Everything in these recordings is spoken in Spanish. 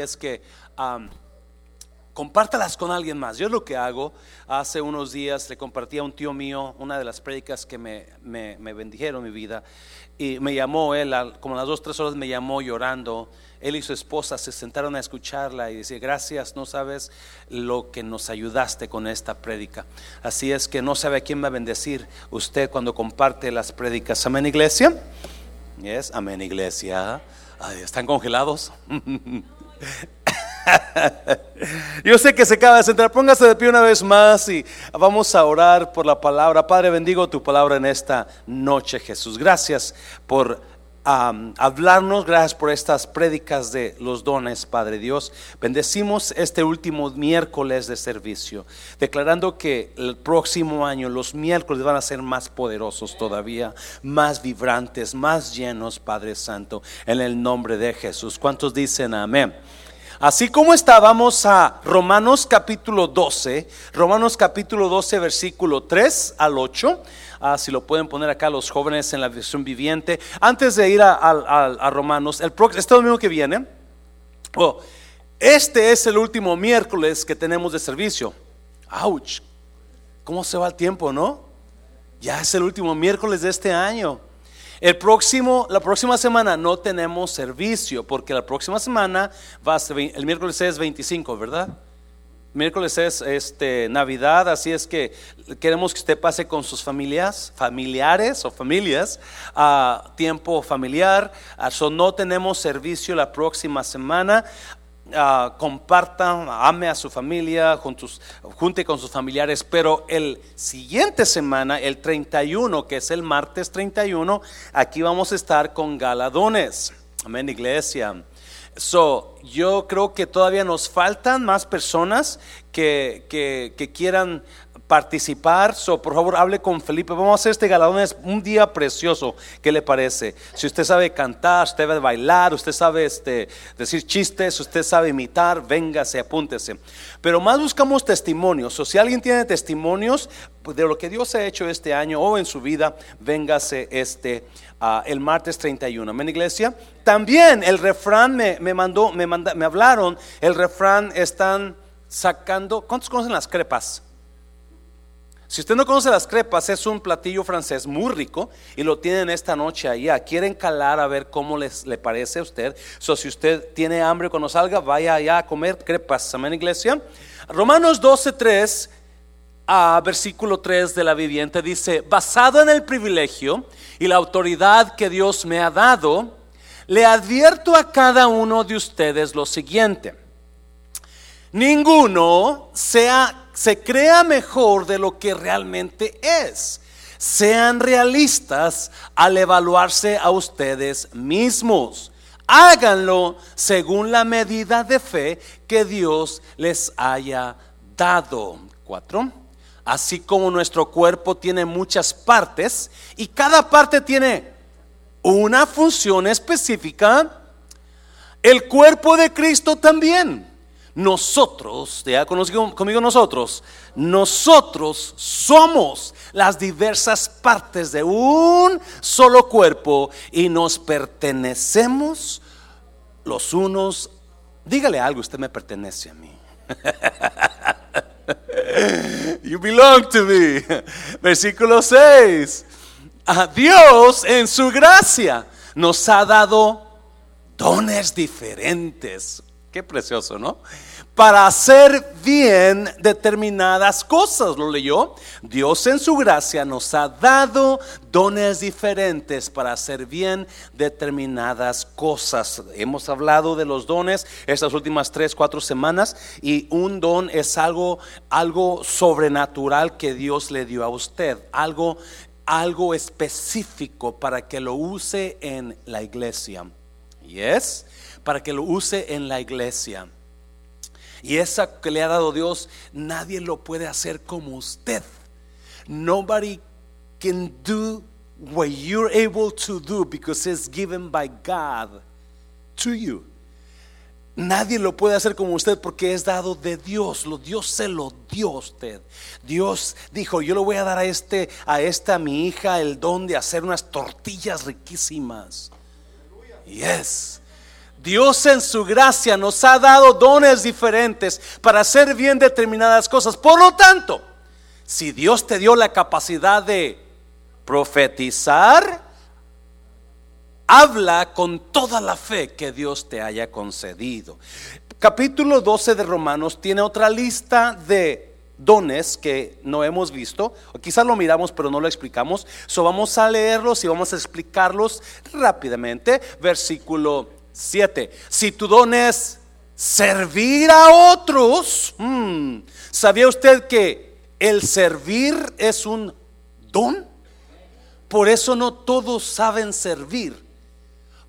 es que um, compártalas con alguien más. Yo lo que hago, hace unos días le compartí a un tío mío una de las prédicas que me, bendijeron mi vida. Y me llamó él, como las dos, tres horas me llamó llorando. Él y su esposa se sentaron a escucharla y decía, gracias, no sabes lo que nos ayudaste con esta prédica. Así es que no sabe a quién va a bendecir usted cuando comparte las prédicas. Amén, iglesia. Yes, amén, iglesia. ¿Están congelados? Yo sé que se acaba de sentar. Póngase de pie una vez más y vamos a orar por la palabra. Padre, bendigo tu palabra en esta noche, Jesús. Gracias por hablarnos. Gracias por estas prédicas de los dones, Padre Dios. Bendecimos este último miércoles de servicio, declarando que el próximo año los miércoles van a ser más poderosos todavía, más vibrantes, más llenos, Padre Santo, en el nombre de Jesús. ¿Cuántos dicen amén? Así como estábamos a Romanos capítulo 12, Romanos capítulo 12, versículo 3 al 8. Ah, si lo pueden poner acá los jóvenes en la versión viviente. Antes de ir a, Romanos, el este domingo que viene, oh, este es el último miércoles que tenemos de servicio. ¡Auch! ¿Cómo se va el tiempo, no? Ya es el último miércoles de este año. El próximo, la próxima semana no tenemos servicio porque la próxima semana va a ser, el miércoles es 25, ¿verdad? Miércoles es este, Navidad, así es que queremos que usted pase con sus familias, familiares o familias, a tiempo familiar. So no tenemos servicio la próxima semana. Uh, comparta, ame a su familia, junte con sus familiares, pero el siguiente semana, el 31, que es el martes 31, aquí vamos a estar con galadones. Amén, iglesia. So, yo creo que todavía nos faltan más personas que, que, que quieran participar. Por favor, hable con Felipe. Vamos a hacer este galadón. Es un día precioso. ¿Qué le parece? Si usted sabe cantar, usted sabe bailar, usted sabe este, decir chistes, usted sabe imitar, véngase, apúntese. Pero más buscamos testimonios. O si alguien tiene testimonios de lo que Dios ha hecho este año o en su vida, véngase este uh, el martes 31. Amén, iglesia. También el refrán me, me mandó, me, me hablaron. El refrán están sacando. ¿Cuántos conocen las crepas? Si usted no conoce las crepas, es un platillo francés muy rico y lo tienen esta noche allá. Quieren calar a ver cómo les le parece a usted. So, si usted tiene hambre cuando salga, vaya allá a comer crepas. Amén, iglesia. Romanos 12, 3, a versículo 3 de la viviente dice: Basado en el privilegio y la autoridad que Dios me ha dado, le advierto a cada uno de ustedes lo siguiente: Ninguno sea se crea mejor de lo que realmente es. Sean realistas al evaluarse a ustedes mismos. Háganlo según la medida de fe que Dios les haya dado. Cuatro. Así como nuestro cuerpo tiene muchas partes y cada parte tiene una función específica, el cuerpo de Cristo también nosotros, ya conocido conmigo nosotros, nosotros somos las diversas partes de un solo cuerpo y nos pertenecemos los unos. Dígale algo, usted me pertenece a mí. You belong to me. Versículo 6. A Dios en su gracia nos ha dado dones diferentes. Qué precioso, ¿no? Para hacer bien determinadas cosas, ¿lo leyó? Dios en su gracia nos ha dado dones diferentes para hacer bien determinadas cosas. Hemos hablado de los dones estas últimas tres, cuatro semanas y un don es algo, algo sobrenatural que Dios le dio a usted, algo, algo específico para que lo use en la iglesia. ¿Y es? para que lo use en la iglesia. Y esa que le ha dado Dios, nadie lo puede hacer como usted. Nobody can do what you're able to do because it's given by God to you. Nadie lo puede hacer como usted porque es dado de Dios. Lo Dios se lo dio a usted. Dios dijo, yo le voy a dar a este a esta a mi hija el don de hacer unas tortillas riquísimas. Yes. Dios en su gracia nos ha dado dones diferentes para hacer bien determinadas cosas. Por lo tanto, si Dios te dio la capacidad de profetizar, habla con toda la fe que Dios te haya concedido. Capítulo 12 de Romanos tiene otra lista de dones que no hemos visto, o quizás lo miramos pero no lo explicamos. So vamos a leerlos y vamos a explicarlos rápidamente. Versículo 7. Si tu don es servir a otros, hmm, ¿sabía usted que el servir es un don? Por eso no todos saben servir,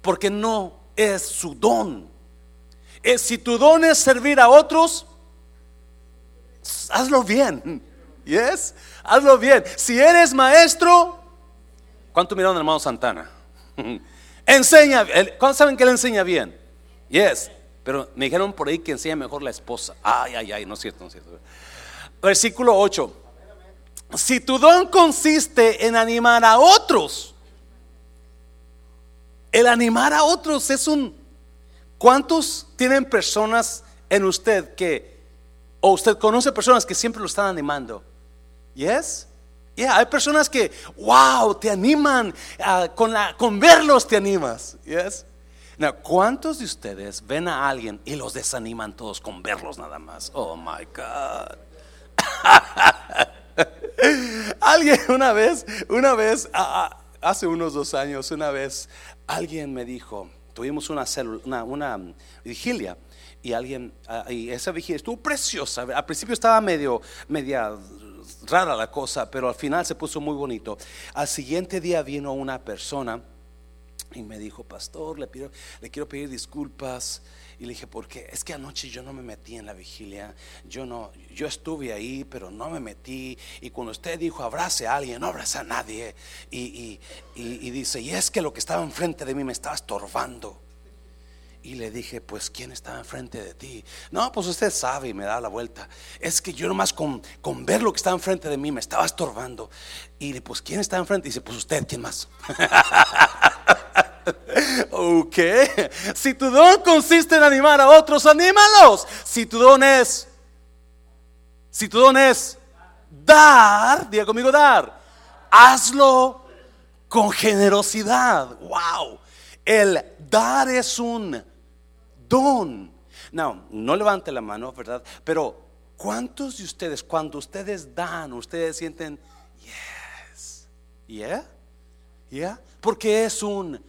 porque no es su don. Eh, si tu don es servir a otros, hazlo bien. Yes, hazlo bien. Si eres maestro, ¿cuánto miraron hermano Santana? enseña, ¿cuántos saben que él enseña bien? Yes, pero me dijeron por ahí que enseña mejor la esposa. Ay, ay, ay, no es cierto, no es cierto. Versículo 8. Si tu don consiste en animar a otros, el animar a otros es un... ¿Cuántos tienen personas en usted que o usted conoce personas que siempre lo están animando. Yes? Yeah, hay personas que, wow, te animan, ah, con, la, con verlos te animas. Yes? Now, ¿cuántos de ustedes ven a alguien y los desaniman todos con verlos nada más? Oh my God. alguien una vez, una vez, ah, ah, hace unos dos años, una vez, alguien me dijo, tuvimos una, una, una vigilia y alguien, y esa vigilia estuvo preciosa. Al principio estaba medio, media rara la cosa, pero al final se puso muy bonito. Al siguiente día vino una persona y me dijo, pastor, le, pido, le quiero pedir disculpas. Y le dije, ¿por qué? Es que anoche yo no me metí en la vigilia. Yo no, yo estuve ahí, pero no me metí. Y cuando usted dijo, abrace a alguien, no abrace a nadie. Y, y, y dice, y es que lo que estaba enfrente de mí me estaba estorbando. Y le dije, pues, ¿quién está enfrente de ti? No, pues usted sabe y me da la vuelta. Es que yo nomás con, con ver lo que está enfrente de mí me estaba estorbando. Y le, pues, ¿quién está enfrente? Y dice, pues usted, ¿quién más? ok. Si tu don consiste en animar a otros, anímalos. Si tu don es, si tu don es dar, diga conmigo dar, hazlo con generosidad. Wow. El dar es un don. No, no levante la mano, ¿verdad? Pero ¿cuántos de ustedes, cuando ustedes dan, ustedes sienten, yes, yeah, yeah? Porque es un,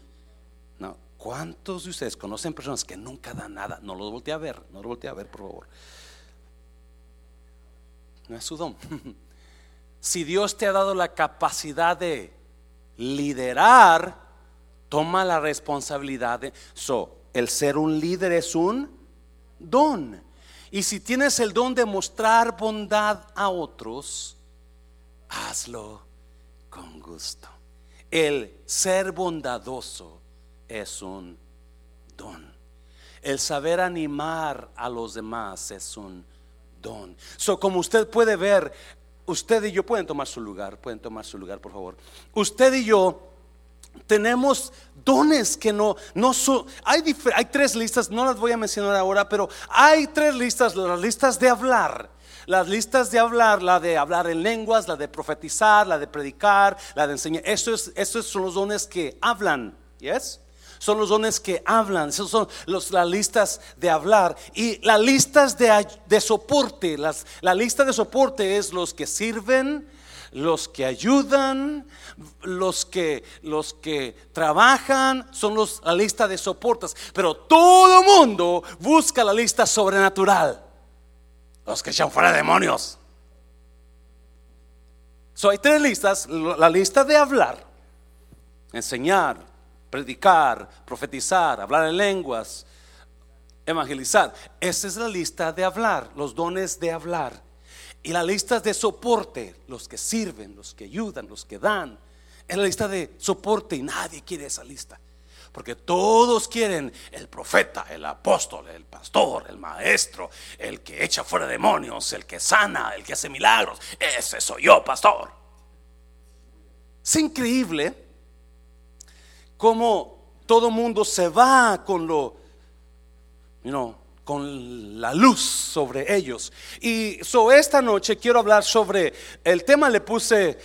no, ¿cuántos de ustedes conocen personas que nunca dan nada? No los voltee a ver, no los voltee a ver, por favor. No es su don. si Dios te ha dado la capacidad de liderar, toma la responsabilidad de... So, el ser un líder es un don. Y si tienes el don de mostrar bondad a otros, hazlo con gusto. El ser bondadoso es un don. El saber animar a los demás es un don. So, como usted puede ver, usted y yo pueden tomar su lugar, pueden tomar su lugar, por favor. Usted y yo tenemos dones que no, no son, hay, hay tres listas, no las voy a mencionar ahora, pero hay tres listas, las listas de hablar. Las listas de hablar, la de hablar en lenguas, la de profetizar, la de predicar, la de enseñar. Estos, estos son los dones que hablan. ¿Yes? Son los dones que hablan. Esos son los, las listas de hablar. Y las listas de, de soporte. Las, la lista de soporte es los que sirven, los que ayudan, los que, los que trabajan, son los, la lista de soportes. Pero todo mundo busca la lista sobrenatural. Los que echan fuera demonios. So, hay tres listas. La lista de hablar, enseñar, predicar, profetizar, hablar en lenguas, evangelizar. Esa es la lista de hablar, los dones de hablar. Y las listas de soporte, los que sirven, los que ayudan, los que dan. Es la lista de soporte y nadie quiere esa lista. Porque todos quieren el profeta, el apóstol, el pastor, el maestro, el que echa fuera demonios, el que sana, el que hace milagros. Ese soy yo, pastor. Es increíble cómo todo mundo se va con lo you con la luz sobre ellos. Y so esta noche quiero hablar sobre el tema le puse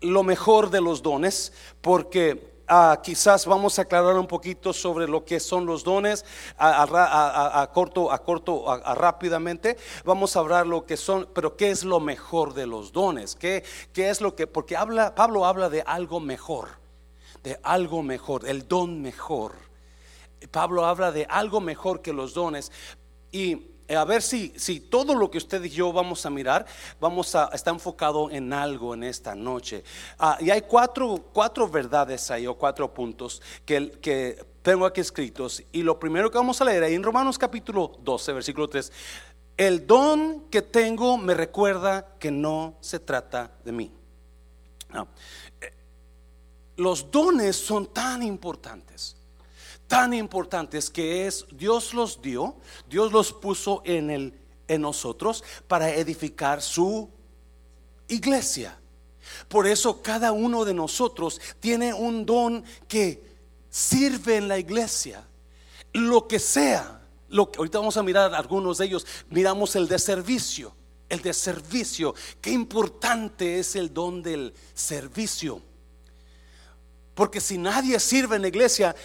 lo mejor de los dones porque Ah, quizás vamos a aclarar un poquito sobre lo que son los dones a, corto, a corto, rápidamente. Vamos a hablar lo que son, pero qué es lo mejor de los dones, qué, qué es lo que, porque habla, Pablo habla de algo mejor, de algo mejor, el don mejor. Pablo habla de algo mejor que los dones y eh, a ver si, si todo lo que usted y yo vamos a mirar, vamos a estar enfocado en algo en esta noche. Ah, y hay cuatro, cuatro verdades ahí o cuatro puntos que, que tengo aquí escritos. Y lo primero que vamos a leer ahí en Romanos capítulo 12, versículo 3. El don que tengo me recuerda que no se trata de mí. Eh, los dones son tan importantes tan importantes que es Dios los dio, Dios los puso en el en nosotros para edificar su iglesia. Por eso cada uno de nosotros tiene un don que sirve en la iglesia, lo que sea. Lo que, ahorita vamos a mirar algunos de ellos. Miramos el de servicio, el de servicio. Qué importante es el don del servicio. Porque si nadie sirve en la iglesia,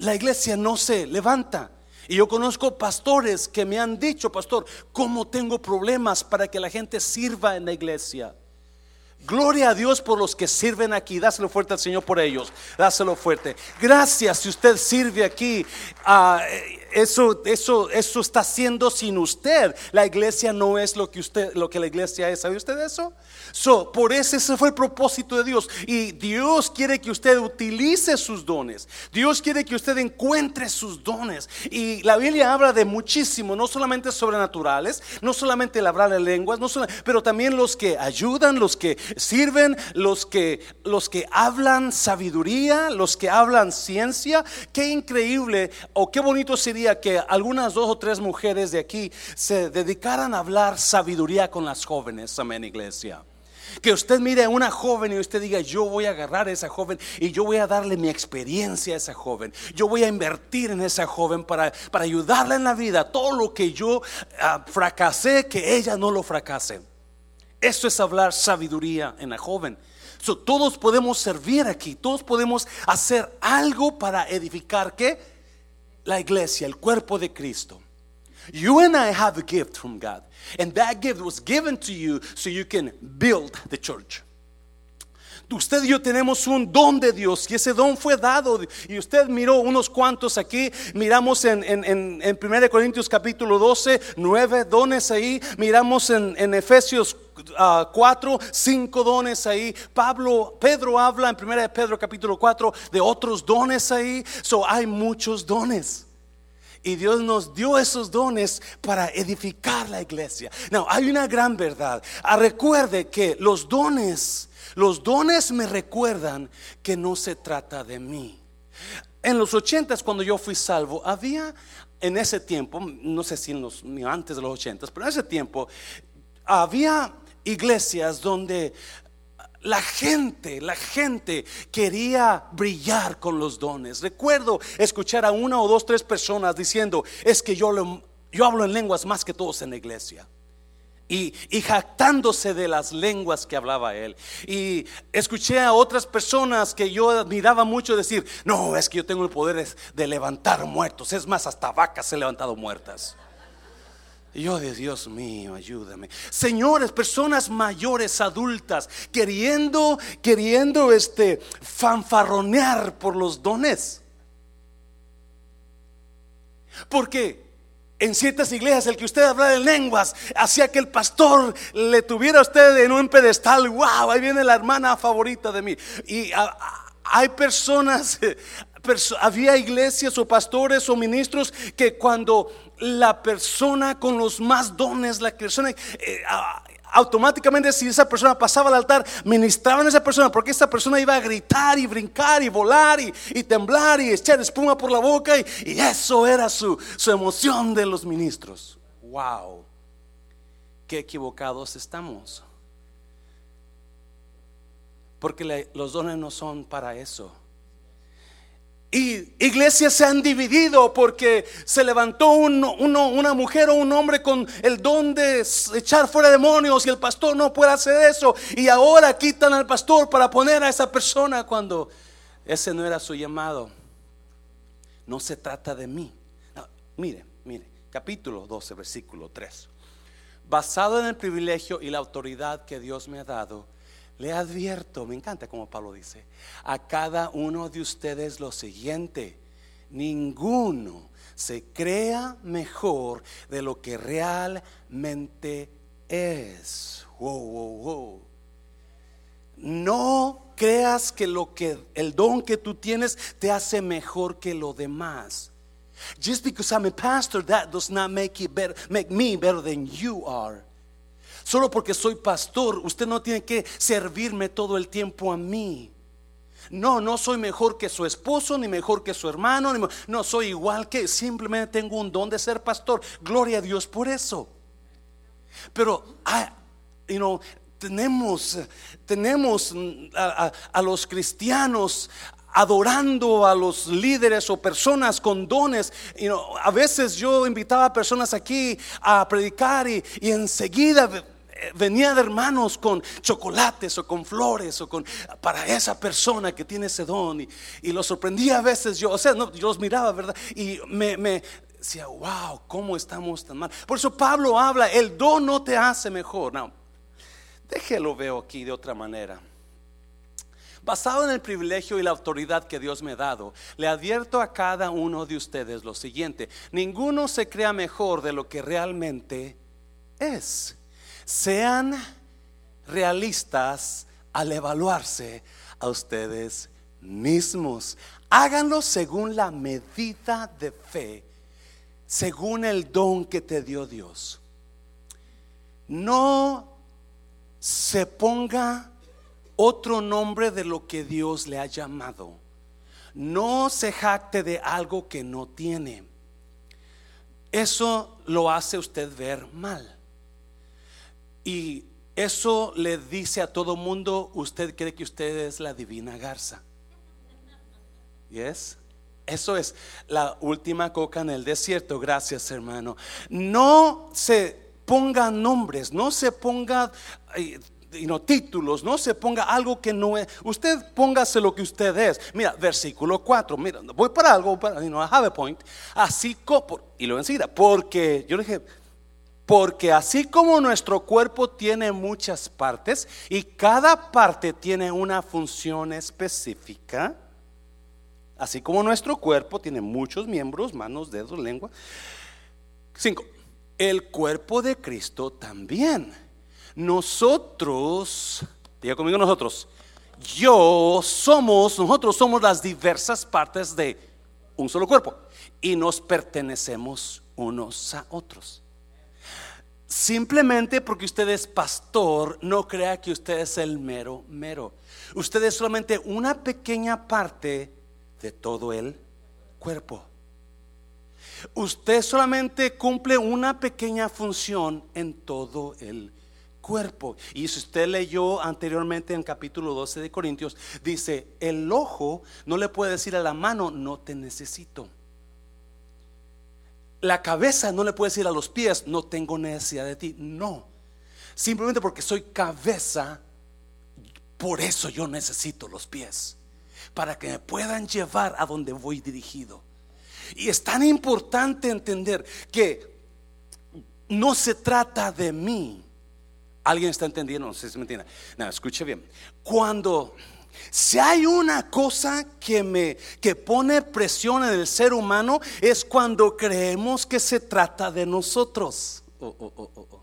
la iglesia no se levanta. Y yo conozco pastores que me han dicho, pastor, ¿cómo tengo problemas para que la gente sirva en la iglesia? Gloria a Dios por los que sirven aquí. Dáselo fuerte al Señor por ellos. Dáselo fuerte. Gracias si usted sirve aquí. Ah, eso, eso, eso está haciendo sin usted. La iglesia no es lo que usted, lo que la iglesia es. ¿Sabe usted eso? So, por eso ese fue el propósito de Dios. Y Dios quiere que usted utilice sus dones. Dios quiere que usted encuentre sus dones. Y la Biblia habla de muchísimo, no solamente sobrenaturales, no solamente el hablar de lenguas, no pero también los que ayudan, los que sirven, los que, los que hablan sabiduría, los que hablan ciencia. Qué increíble o qué bonito sería que algunas dos o tres mujeres de aquí se dedicaran a hablar sabiduría con las jóvenes. Amén, iglesia. Que usted mire a una joven y usted diga, yo voy a agarrar a esa joven y yo voy a darle mi experiencia a esa joven. Yo voy a invertir en esa joven para, para ayudarla en la vida. Todo lo que yo ah, fracasé, que ella no lo fracase. Eso es hablar sabiduría en la joven. todos podemos servir aquí, todos podemos hacer algo para edificar que la iglesia, el cuerpo de Cristo. You and I have a gift from God. And that gift was given to you so you can build the church. Usted y yo tenemos un don de Dios y ese don fue dado. Y usted miró unos cuantos aquí. Miramos en, en, en, 1 Corintios capítulo 12, nueve dones ahí. Miramos en, en Efesios 4, uh, cinco dones ahí. Pablo, Pedro habla en 1 Pedro capítulo 4 de otros dones ahí. So hay muchos dones. Y Dios nos dio esos dones para edificar la iglesia. No, hay una gran verdad. Ah, recuerde que los dones, los dones me recuerdan que no se trata de mí. En los ochentas, cuando yo fui salvo, había en ese tiempo, no sé si en los, antes de los ochentas, pero en ese tiempo, había iglesias donde la gente, la gente quería brillar con los dones. Recuerdo escuchar a una o dos, tres personas diciendo, es que yo, yo hablo en lenguas más que todos en la iglesia. Y, y, jactándose de las lenguas que hablaba él. Y escuché a otras personas que yo admiraba mucho decir, no, es que yo tengo el poder de levantar muertos. Es más, hasta vacas he levantado muertas. Yo de Dios mío, ayúdame. Señores, personas mayores, adultas, queriendo, queriendo este fanfarronear por los dones. Porque en ciertas iglesias el que usted habla en lenguas hacía que el pastor le tuviera a usted en un pedestal. Wow, ahí viene la hermana favorita de mí. Y hay personas, había iglesias o pastores o ministros que cuando la persona con los más dones, la persona eh, automáticamente si esa persona pasaba al altar, ministraban a esa persona, porque esa persona iba a gritar y brincar y volar y, temblar y echar espuma por la boca y, eso era su, su emoción de los ministros. Wow, qué equivocados estamos. Porque los dones no son para eso. Y iglesias se han dividido porque se levantó una mujer o un hombre con el don de echar fuera demonios y el pastor no puede hacer eso. Y ahora quitan al pastor para poner a esa persona cuando ese no era su llamado. No se trata de mí. mire, mire, capítulo 12, versículo 3. Basado en el privilegio y la autoridad que Dios me ha dado le advierto, me encanta como Pablo dice, a cada uno de ustedes lo siguiente, ninguno se crea mejor de lo que realmente es. No creas que lo que el don que tú tienes te hace mejor que lo demás. Just because I'm a pastor, that does not make, you better, make me better than you are. Solo porque soy pastor, usted no tiene que servirme todo el tiempo a mí. No, no soy mejor que su esposo, ni mejor que su hermano, no soy igual que, simplemente tengo un don de ser pastor. Gloria a Dios por eso. Pero, ah, you tenemos, tenemos a, a los cristianos adorando a los líderes o personas con dones. a veces yo invitaba a personas aquí a predicar y, y enseguida venía de hermanos con chocolates o con flores o con para esa persona que tiene ese don y, y lo sorprendía a veces yo, o sea, no, yo los miraba, ¿verdad? Y me, me decía, wow, ¿cómo estamos tan mal? Por eso Pablo habla, el don no te hace mejor. No, déjelo veo aquí de otra manera. Basado en el privilegio y la autoridad que Dios me ha dado, le advierto a cada uno de ustedes lo siguiente, ninguno se crea mejor de lo que realmente es. Sean realistas al evaluarse a ustedes mismos. Háganlo según la medida de fe, según el don que te dio Dios. No se ponga otro nombre de lo que Dios le ha llamado. No se jacte de algo que no tiene. Eso lo hace usted ver mal. Y eso le dice a todo mundo, usted cree que usted es la divina garza. ¿Yes? Eso es la última coca en el desierto. Gracias, hermano. No se ponga nombres, no se ponga no, títulos, no se ponga algo que no es. Usted póngase lo que usted es. Mira, versículo 4. Mira, voy para algo, para, you know, a point. Así como, y lo enseguida, porque yo le dije, porque así como nuestro cuerpo tiene muchas partes y cada parte tiene una función específica, así como nuestro cuerpo tiene muchos miembros, manos, dedos, lengua. Cinco, el cuerpo de Cristo también. Nosotros, diga conmigo nosotros, yo somos, nosotros somos las diversas partes de un solo cuerpo y nos pertenecemos unos a otros. Simplemente porque usted es pastor, no crea que usted es el mero mero. Usted es solamente una pequeña parte de todo el cuerpo. Usted solamente cumple una pequeña función en todo el cuerpo. Y si usted leyó anteriormente en capítulo 12 de Corintios, dice, el ojo no le puede decir a la mano, no te necesito. La cabeza no le puede decir a los pies, no tengo necesidad de ti. No. Simplemente porque soy cabeza, por eso yo necesito los pies. Para que me puedan llevar a donde voy dirigido. Y es tan importante entender que no se trata de mí. ¿Alguien está entendiendo? No sé si me entiende. No, escuche bien. Cuando si hay una cosa que me que pone presión en el ser humano es cuando creemos que se trata de nosotros. Oh, oh, oh,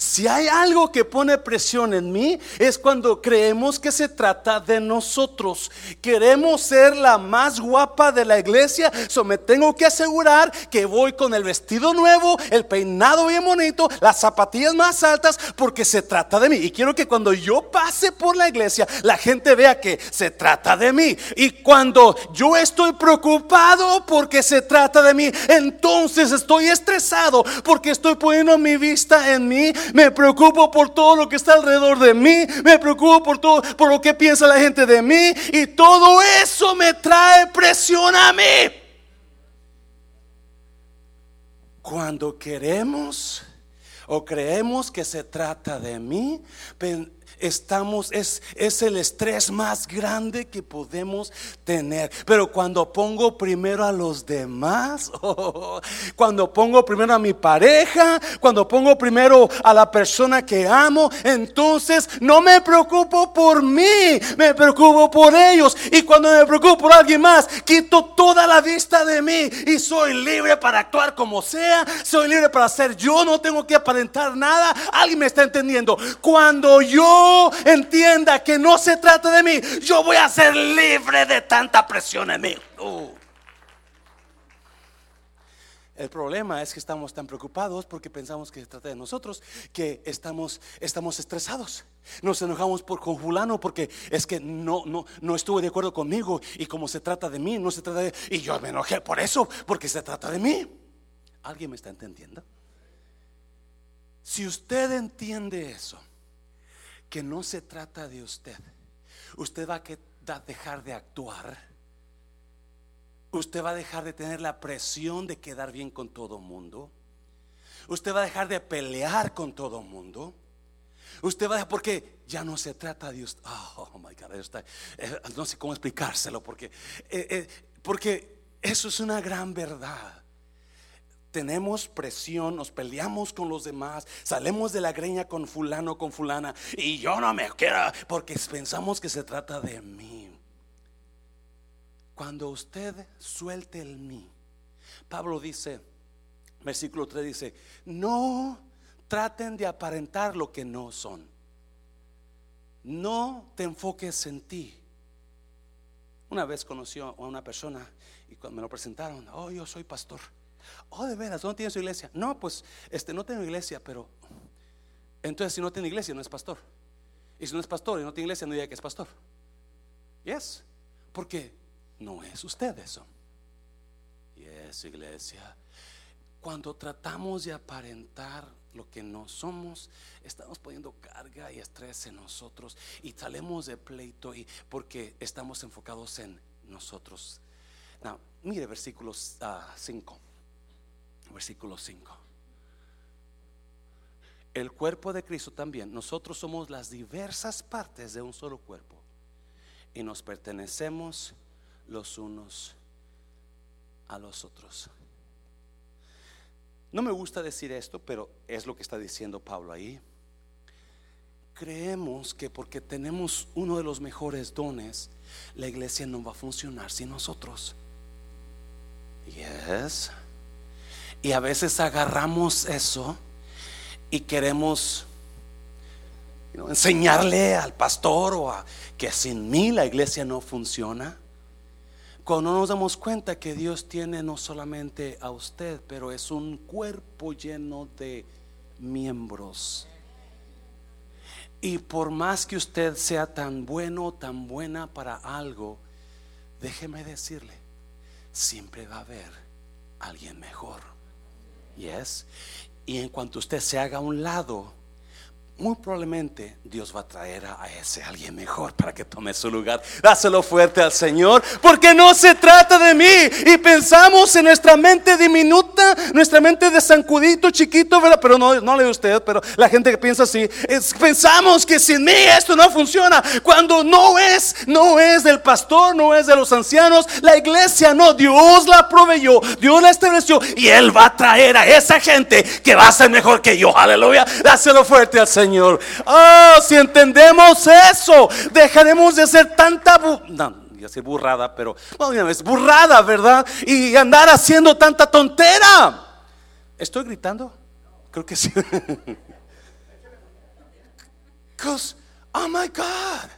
si hay algo que pone presión en mí es cuando creemos que se trata de nosotros. Queremos ser la más guapa de la iglesia, so me tengo que asegurar que voy con el vestido nuevo, el peinado bien bonito, las zapatillas más altas, porque se trata de mí. Y quiero que cuando yo pase por la iglesia, la gente vea que se trata de mí. Y cuando yo estoy preocupado porque se trata de mí, entonces estoy estresado porque estoy poniendo mi vista en mí me preocupo por todo lo que está alrededor de mí, me preocupo por todo, por lo que piensa la gente de mí y todo eso me trae presión a mí. Cuando queremos o creemos que se trata de mí, estamos, es, es el estrés más grande que podemos tener. Pero cuando pongo primero a los demás, cuando pongo primero a mi pareja, cuando pongo primero a la persona que amo, entonces no me preocupo por mí, me preocupo por ellos. Y cuando me preocupo por alguien más, quito toda la vista de mí y soy libre para actuar como sea, soy libre para ser yo, no tengo que aparentar nada. Alguien me está entendiendo. Cuando yo entienda que no se trata de mí, yo voy a ser libre de tanta presión en mí. Uh. El problema es que estamos tan preocupados porque pensamos que se trata de nosotros que estamos, estamos estresados. Nos enojamos por con fulano porque es que no, no, no estuvo de acuerdo conmigo y como se trata de mí, no se trata de... Y yo me enojé por eso, porque se trata de mí. ¿Alguien me está entendiendo? Si usted entiende eso, que no se trata de usted. Usted va a dejar de actuar. Usted va a dejar de tener la presión de quedar bien con todo mundo. Usted va a dejar de pelear con todo mundo. Usted va a dejar, porque ya no se trata de usted. Oh, my God, eh, no sé cómo explicárselo, porque, eh, eh, porque eso es una gran verdad tenemos presión, nos peleamos con los demás, salemos de la greña con fulano, con fulana, y yo no me quiero porque pensamos que se trata de mí. Cuando usted suelte el mí, Pablo dice, versículo 3 dice, no traten de aparentar lo que no son. No te enfoques en ti. Una vez conoció a una persona y cuando me lo presentaron, oh, yo soy pastor. Oh, de veras, ¿dónde tiene su iglesia? No, pues este no tengo iglesia, pero entonces si no tiene iglesia no es pastor. Y si no es pastor y no tiene iglesia no diga que es pastor. Yes, porque no es usted eso. Yes, iglesia. Cuando tratamos de aparentar lo que no somos, estamos poniendo carga y estrés en nosotros y salemos de pleito y porque estamos enfocados en nosotros. Now, mire versículos 5. Ah, versículo 5. El cuerpo de Cristo también, nosotros somos las diversas partes de un solo cuerpo y nos pertenecemos los unos a los otros. No me gusta decir esto, pero es lo que está diciendo Pablo ahí. Creemos que porque tenemos uno de los mejores dones, la iglesia no va a funcionar sin nosotros. Yes. Y a veces agarramos eso y queremos enseñarle al pastor o a que sin mí la iglesia no funciona. Cuando nos damos cuenta que Dios tiene no solamente a usted, pero es un cuerpo lleno de miembros. Y por más que usted sea tan bueno, tan buena para algo, déjeme decirle, siempre va a haber alguien mejor. Yes. Y en cuanto usted se haga a un lado, muy probablemente Dios va a traer a ese alguien mejor para que tome su lugar. Dáselo fuerte al Señor, porque no se trata de mí. Y pensamos en nuestra mente diminuta, nuestra mente de zancudito, chiquito, ¿verdad? Pero no, no le usted, pero la gente que piensa así, pensamos que sin mí esto no funciona. Cuando no es, no es del pastor, no es de los ancianos, la iglesia no, Dios la proveyó, Dios la estableció y Él va a traer a esa gente que va a ser mejor que yo. Aleluya. Dáselo fuerte al Señor. Señor. Oh, si entendemos eso, dejaremos de ser tanta ya sé burrada, pero es burrada, ¿verdad? Y andar haciendo tanta tontera. ¿Estoy gritando? Creo que sí. Oh my God.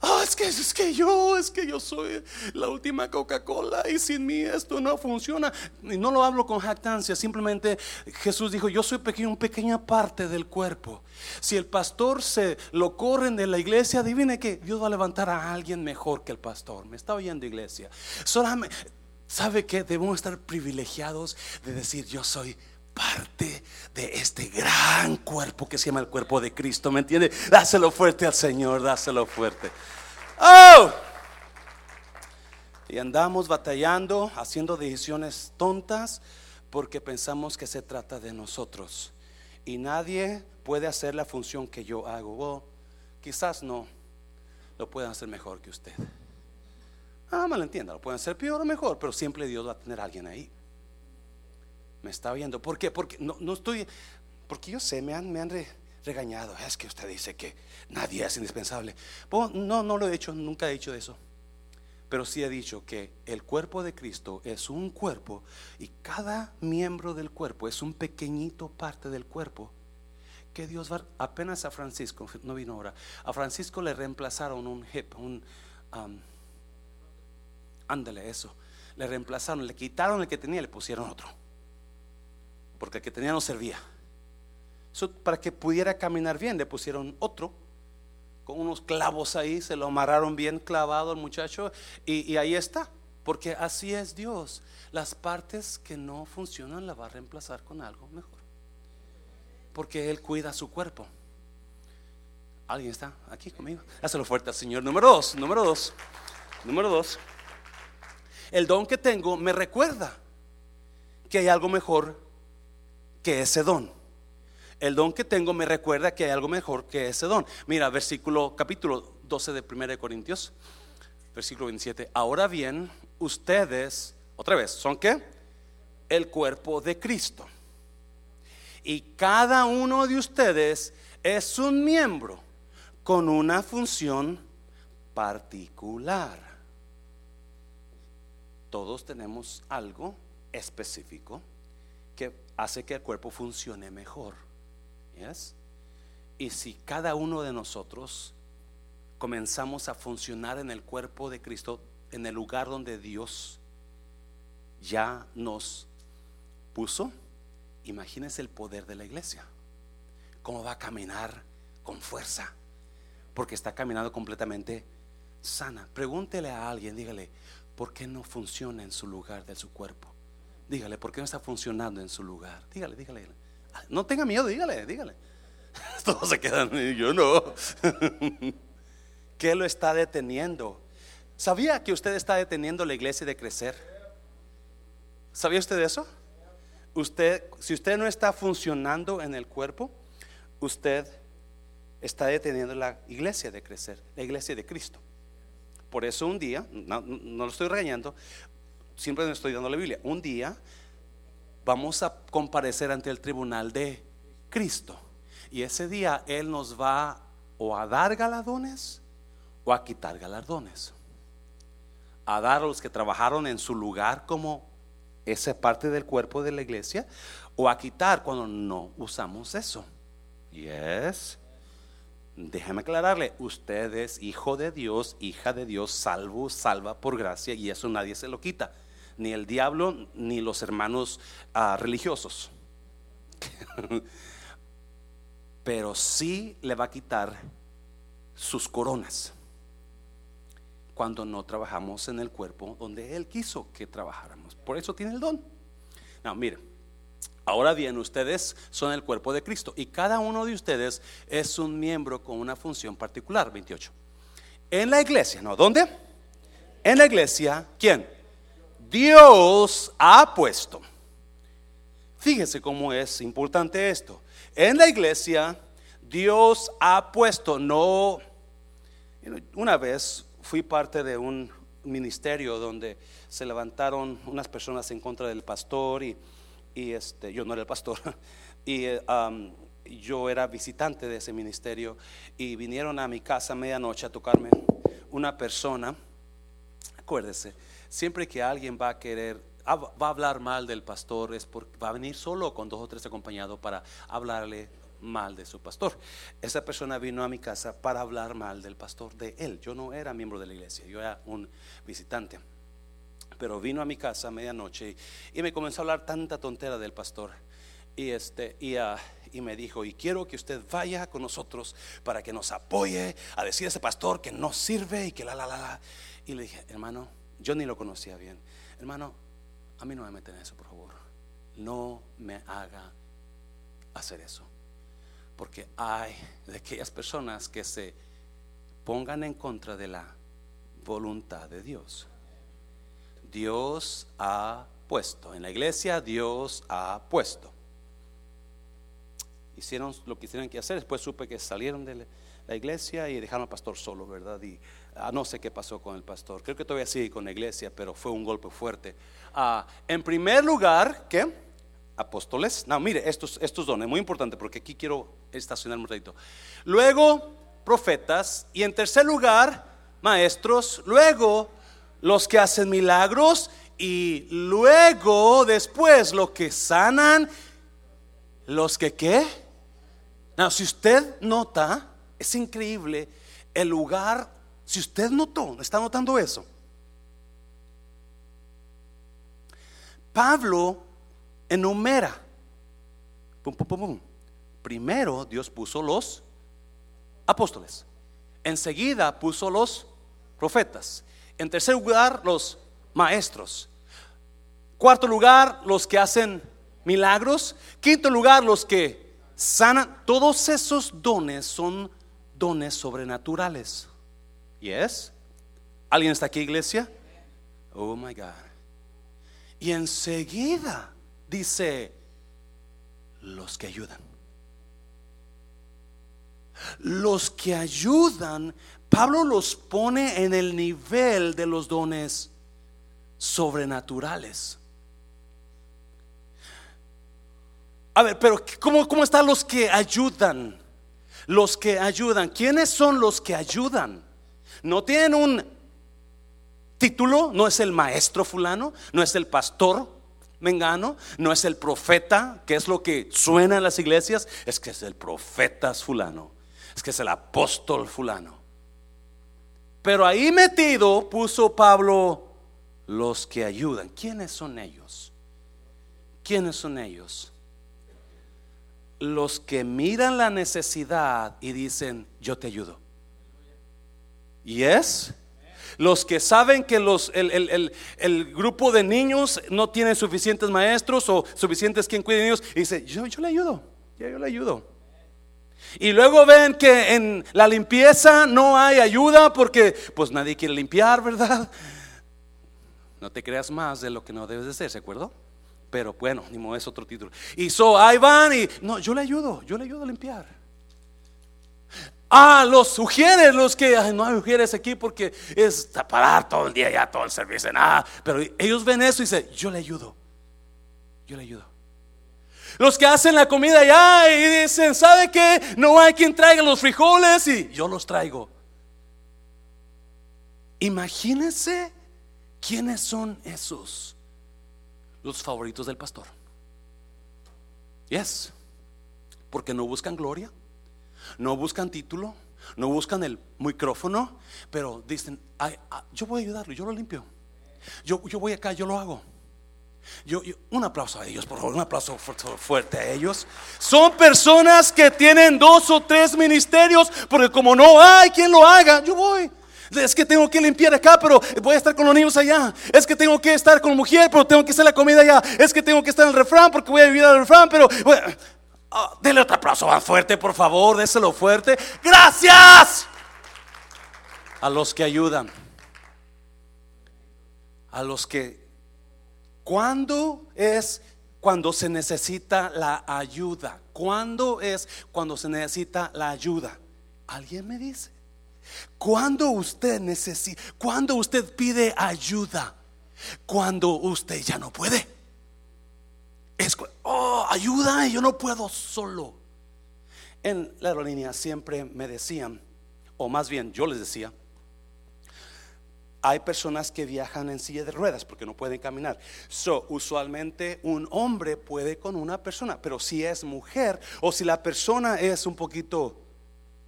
Oh, es que, es que yo, es que yo soy la última Coca-Cola y sin mí esto no funciona. Y no lo hablo con jactancia, simplemente Jesús dijo, yo soy pequeño, una pequeña parte del cuerpo. Si el pastor se lo corren de la iglesia, adivine que Dios va a levantar a alguien mejor que el pastor. Me está oyendo iglesia. Solamente, ¿sabe que Debemos estar privilegiados de decir, yo soy parte de este gran cuerpo que se llama el cuerpo de Cristo, ¿me entiende? Dáselo fuerte al Señor, dáselo fuerte. ¡Oh! Y andamos batallando, haciendo decisiones tontas, porque pensamos que se trata de nosotros. Y nadie puede hacer la función que yo hago. quizás no lo puedan hacer mejor que usted. Ah, mal entienda, lo pueden hacer peor o mejor, pero siempre Dios va a tener a alguien ahí. Me está viendo. ¿Por qué? Porque no, no estoy. Porque yo sé, me han, me han regañado. Es que usted dice que nadie es indispensable. no, no lo he hecho, nunca he dicho eso. Pero sí he dicho que el cuerpo de Cristo es un cuerpo y cada miembro del cuerpo es un pequeñito parte del cuerpo. Que Dios va, apenas a Francisco, no vino ahora, a Francisco le reemplazaron un hip, un, um, ándale eso, le reemplazaron, le quitaron el que tenía, le pusieron otro, porque el que tenía no servía. para que pudiera caminar bien, le pusieron otro con unos clavos ahí, se lo amarraron bien clavado al muchacho y, ahí está. Porque así es Dios. Las partes que no funcionan la va a reemplazar con algo mejor. Porque Él cuida su cuerpo. ¿Alguien está aquí conmigo? Hazlo fuerte al Señor. Número dos, número dos, número dos. El don que tengo me recuerda que hay algo mejor ese don. El don que tengo me recuerda que hay algo mejor que ese don. Mira, versículo, capítulo 12 de 1 Corintios, versículo 27. Ahora bien, ustedes, otra vez, ¿son qué? El cuerpo de Cristo. Y cada uno de ustedes es un miembro con una función particular. Todos tenemos algo específico que hace que el cuerpo funcione mejor. Y si cada uno de nosotros comenzamos a funcionar en el cuerpo de Cristo, en el lugar donde Dios ya nos puso, imagínense el poder de la iglesia. Cómo va a caminar con fuerza, porque está caminando completamente sana. Pregúntele a alguien, dígale, ¿por qué no funciona en su lugar de su cuerpo? Dígale, ¿por qué no está funcionando en su lugar? Dígale, dígale. No tenga miedo, dígale, dígale. Todos se quedan, yo no. ¿Qué lo está deteniendo? ¿Sabía que usted está deteniendo la iglesia de crecer? ¿Sabía usted eso? Usted, si usted no está funcionando en el cuerpo, usted está deteniendo la iglesia de crecer, la iglesia de Cristo. Por eso un día, no, no lo estoy regañando, siempre me estoy dando la Biblia, un día vamos a comparecer ante el tribunal de Cristo. Y ese día Él nos va o a dar galardones o a quitar galardones. A dar a los que trabajaron en su lugar como esa parte del cuerpo de la iglesia o a quitar cuando no usamos eso. Yes. Déjeme aclararle, usted es hijo de Dios, hija de Dios, salvo, salva por gracia y eso nadie se lo quita ni el diablo, ni los hermanos ah, religiosos. Pero sí le va a quitar sus coronas cuando no trabajamos en el cuerpo donde Él quiso que trabajáramos. Por eso tiene el don. No, mire, ahora bien, ustedes son el cuerpo de Cristo y cada uno de ustedes es un miembro con una función particular. 28. En la iglesia, ¿no? ¿Dónde? En la iglesia, ¿quién? Dios ha puesto. Fíjese cómo es importante esto. En la iglesia, Dios ha puesto, no, una vez fui parte de un ministerio donde se levantaron unas personas en contra del pastor y, este, yo no era el pastor, y um, yo era visitante de ese ministerio y vinieron a mi casa a medianoche a tocarme una persona, acuérdese, Siempre que alguien va a querer, ah, va a hablar mal del pastor, es porque va a venir solo con dos o tres acompañados para hablarle mal de su pastor. Esa persona vino a mi casa para hablar mal del pastor de él. Yo no era miembro de la iglesia, yo era un visitante. Pero vino a mi casa a medianoche y, me comenzó a hablar tanta tontera del pastor. Y, este, ah, y me dijo, y quiero que usted vaya con nosotros para que nos apoye a decir a ese pastor que no sirve y que la, la, la, la. Y le dije, hermano, yo ni lo conocía bien. Hermano, a mí no me meten en eso, por favor. No me haga hacer eso. Porque hay de aquellas personas que se pongan en contra de la voluntad de Dios. Dios ha puesto, en la iglesia Dios ha puesto. Hicieron lo que hicieron que hacer, después supe que salieron de la iglesia y dejaron al pastor solo, ¿verdad? Y no sé qué pasó con el pastor, creo que todavía sigue con la iglesia, pero fue un golpe fuerte. Ah, en primer lugar, ¿qué? Apóstoles. No, mire, estos, estos dones, muy importante porque aquí quiero estacionar un ratito. Luego, profetas. Y en tercer lugar, maestros. Luego, los que hacen milagros. Y luego, después, los que sanan. Los que qué. No, si usted nota, es increíble el lugar. Si usted notó, está notando eso. Pablo enumera. Primero Dios puso los apóstoles. Enseguida puso los profetas. En tercer lugar, los maestros. Cuarto lugar, los que hacen milagros. Quinto lugar, los que sanan. Todos esos dones son dones sobrenaturales. ¿Yes? ¿Alguien está aquí, iglesia? Oh my God. Y enseguida dice, los que ayudan. Los que ayudan, Pablo los pone en el nivel de los dones sobrenaturales. A ver, pero ¿cómo, cómo están los que ayudan? Los que ayudan. ¿Quiénes son los que ayudan? No tienen un título, no es el maestro fulano, no es el pastor mengano, no es el profeta, que es lo que suena en las iglesias, es que es el profeta fulano, es que es el apóstol fulano. Pero ahí metido puso Pablo los que ayudan. ¿Quiénes son ellos? ¿Quiénes son ellos? Los que miran la necesidad y dicen, yo te ayudo. ¿Y es? Los que saben que los, el, grupo de niños no tiene suficientes maestros o suficientes quien cuide de ellos, y dice, yo, yo le ayudo, yo, yo le ayudo. Y luego ven que en la limpieza no hay ayuda porque pues nadie quiere limpiar, ¿verdad? No te creas más de lo que no debes de ser, ¿se acuerdo? Pero bueno, ni modo es otro título. Y so ahí van y no, yo le ayudo, yo le ayudo a limpiar. Ah, los sugieres, los que no hay mujeres aquí porque es parar todo el día ya todo el servicio, nada. Pero ellos ven eso y dicen, yo le ayudo, yo le ayudo. Los que hacen la comida ya y dicen, ¿sabe qué? No hay quien traiga los frijoles y yo los traigo. Imagínense quiénes son esos, los favoritos del pastor. Yes, porque no buscan gloria no buscan título, no buscan el micrófono, pero dicen, yo voy a ayudarlo, yo lo limpio. Yo, yo voy acá, yo lo hago. Yo, un aplauso a ellos, por favor, un aplauso fuerte a ellos. Son personas que tienen dos o tres ministerios, porque como no hay quien lo haga, yo voy. Es que tengo que limpiar acá, pero voy a estar con los niños allá. Es que tengo que estar con mujer, pero tengo que hacer la comida allá. Es que tengo que estar en el refrán porque voy a vivir al refrán, pero Oh, dele otro aplauso más fuerte, por favor, déselo fuerte. Gracias a los que ayudan. A los que, ¿cuándo es cuando se necesita la ayuda? ¿Cuándo es cuando se necesita la ayuda? ¿Alguien me dice? ¿Cuándo usted necesita, cuando usted pide ayuda? Cuando usted ya no puede es, oh, ayuda, yo no puedo solo. En la aerolínea siempre me decían, o más bien yo les decía, hay personas que viajan en silla de ruedas porque no pueden caminar. So, usualmente un hombre puede con una persona, pero si es mujer o si la persona es un poquito,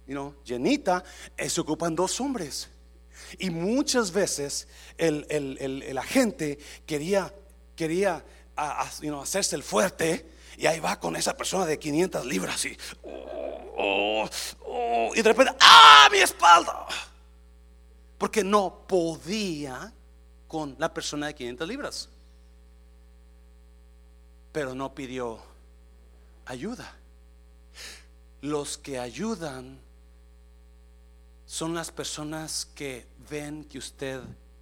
you know, llenita, se ocupan dos hombres. Y muchas veces el, el, el, el agente quería, quería a, hacerse el fuerte y ahí va con esa persona de 500 libras y, oh, oh, y de repente, ¡ah, mi espalda! Porque no podía con la persona de 500 libras. Pero no pidió ayuda. los que ayudan son las personas que ven que usted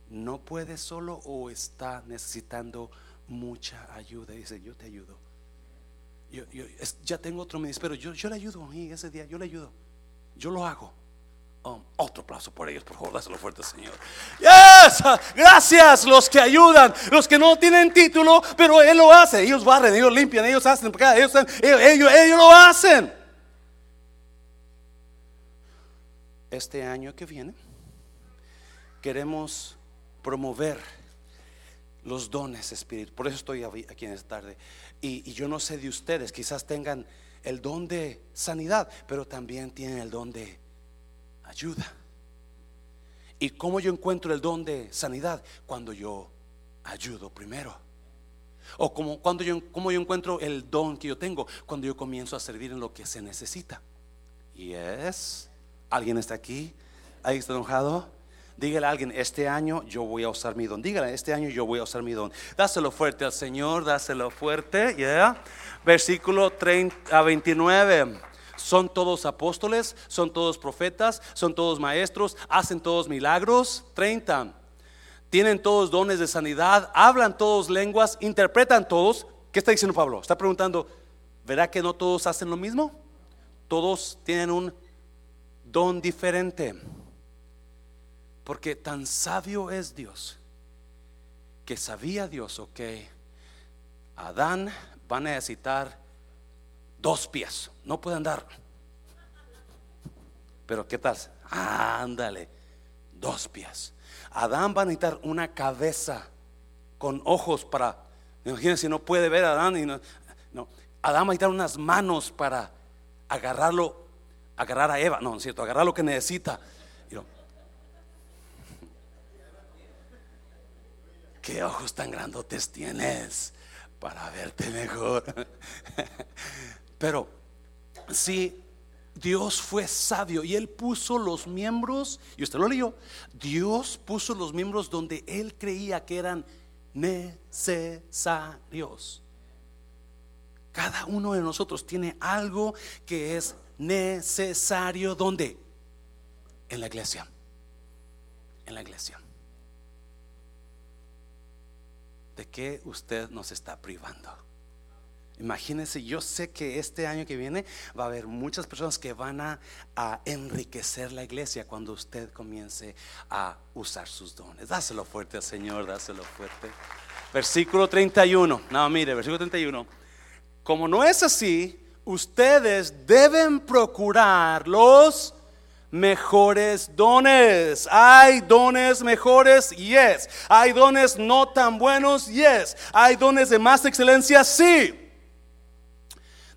no puede solo o está necesitando mucha ayuda. dice, yo te ayudo. Yo, ya tengo otro ministerio, yo, yo le ayudo mí ese día, yo le ayudo. Yo lo hago. Um, otro aplauso por ellos, por favor, dáselo fuerte, Señor. Yes, gracias los que ayudan, los que no tienen título, pero Él lo hace. Ellos barren, ellos limpian, ellos hacen, ellos, ellos, ellos lo hacen. Este año que viene queremos promover los dones espirituales. Por eso estoy aquí en esta tarde. Y, yo no sé de ustedes, quizás tengan el don de sanidad, pero también tienen el don de ayuda. ¿Y cómo yo encuentro el don de sanidad? Cuando yo ayudo primero. O como cuando yo, yo encuentro el don que yo tengo, cuando yo comienzo a servir en lo que se necesita. Y es, ¿alguien está aquí? ¿Alguien está enojado? Dígale a alguien, este año yo voy a usar mi don. Dígale, este año yo voy a usar mi don. Dáselo fuerte al Señor, dáselo fuerte. Yeah. Versículo 30 a 29. Son todos apóstoles, son todos profetas, son todos maestros, hacen todos milagros. 30. Tienen todos dones de sanidad, hablan todos lenguas, interpretan todos. ¿Qué está diciendo Pablo? Está preguntando, ¿verá que no todos hacen lo mismo? Todos tienen un don diferente. Porque tan sabio es Dios que sabía Dios, ok, Adán va a necesitar dos pies, no puede andar. Pero ¿qué tal? ándale, dos pies. Adán va a necesitar una cabeza con ojos para, imagínense, no puede ver a Adán y no, no, Adán va a necesitar unas manos para agarrarlo, agarrar a Eva, no, es cierto, agarrar lo que necesita. ¿Qué ojos tan grandotes tienes para verte mejor? Pero si Dios fue sabio y Él puso los miembros, y usted lo leyó, Dios puso los miembros donde Él creía que eran necesarios. Cada uno de nosotros tiene algo que es necesario. ¿Dónde? En la iglesia. En la iglesia. ¿De qué usted nos está privando? Imagínense, yo sé que este año que viene va a haber muchas personas que van a, enriquecer la iglesia cuando usted comience a usar sus dones. Dáselo fuerte al Señor, dáselo fuerte. Versículo 31. No, mire, versículo 31. Como no es así, ustedes deben procurar los mejores dones. Hay dones mejores, yes. Hay dones no tan buenos, yes. Hay dones de más excelencia, sí.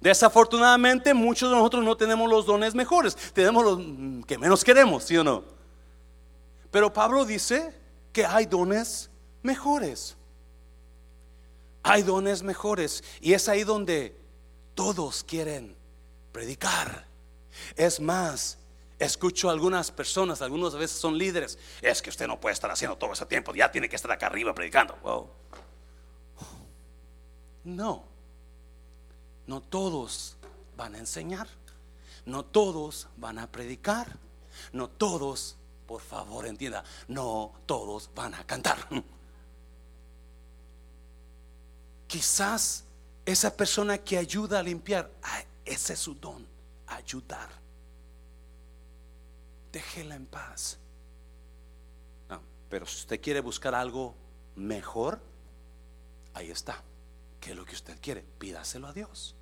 Desafortunadamente muchos de nosotros no tenemos los dones mejores, tenemos los que menos queremos, ¿sí o no? Pero Pablo dice que hay dones mejores. Hay dones mejores y es ahí donde todos quieren predicar. Es más, Escucho a algunas personas, algunas veces son líderes. Es que usted no puede estar haciendo todo ese tiempo, ya tiene que estar acá arriba predicando. No, no todos van a enseñar, no todos van a predicar, no todos, por favor entienda, no todos van a cantar. Quizás esa persona que ayuda a limpiar, ese es su don, ayudar déjela en paz. pero si usted quiere buscar algo mejor, ahí está. ¿Qué es lo que usted quiere? Pídaselo a Dios.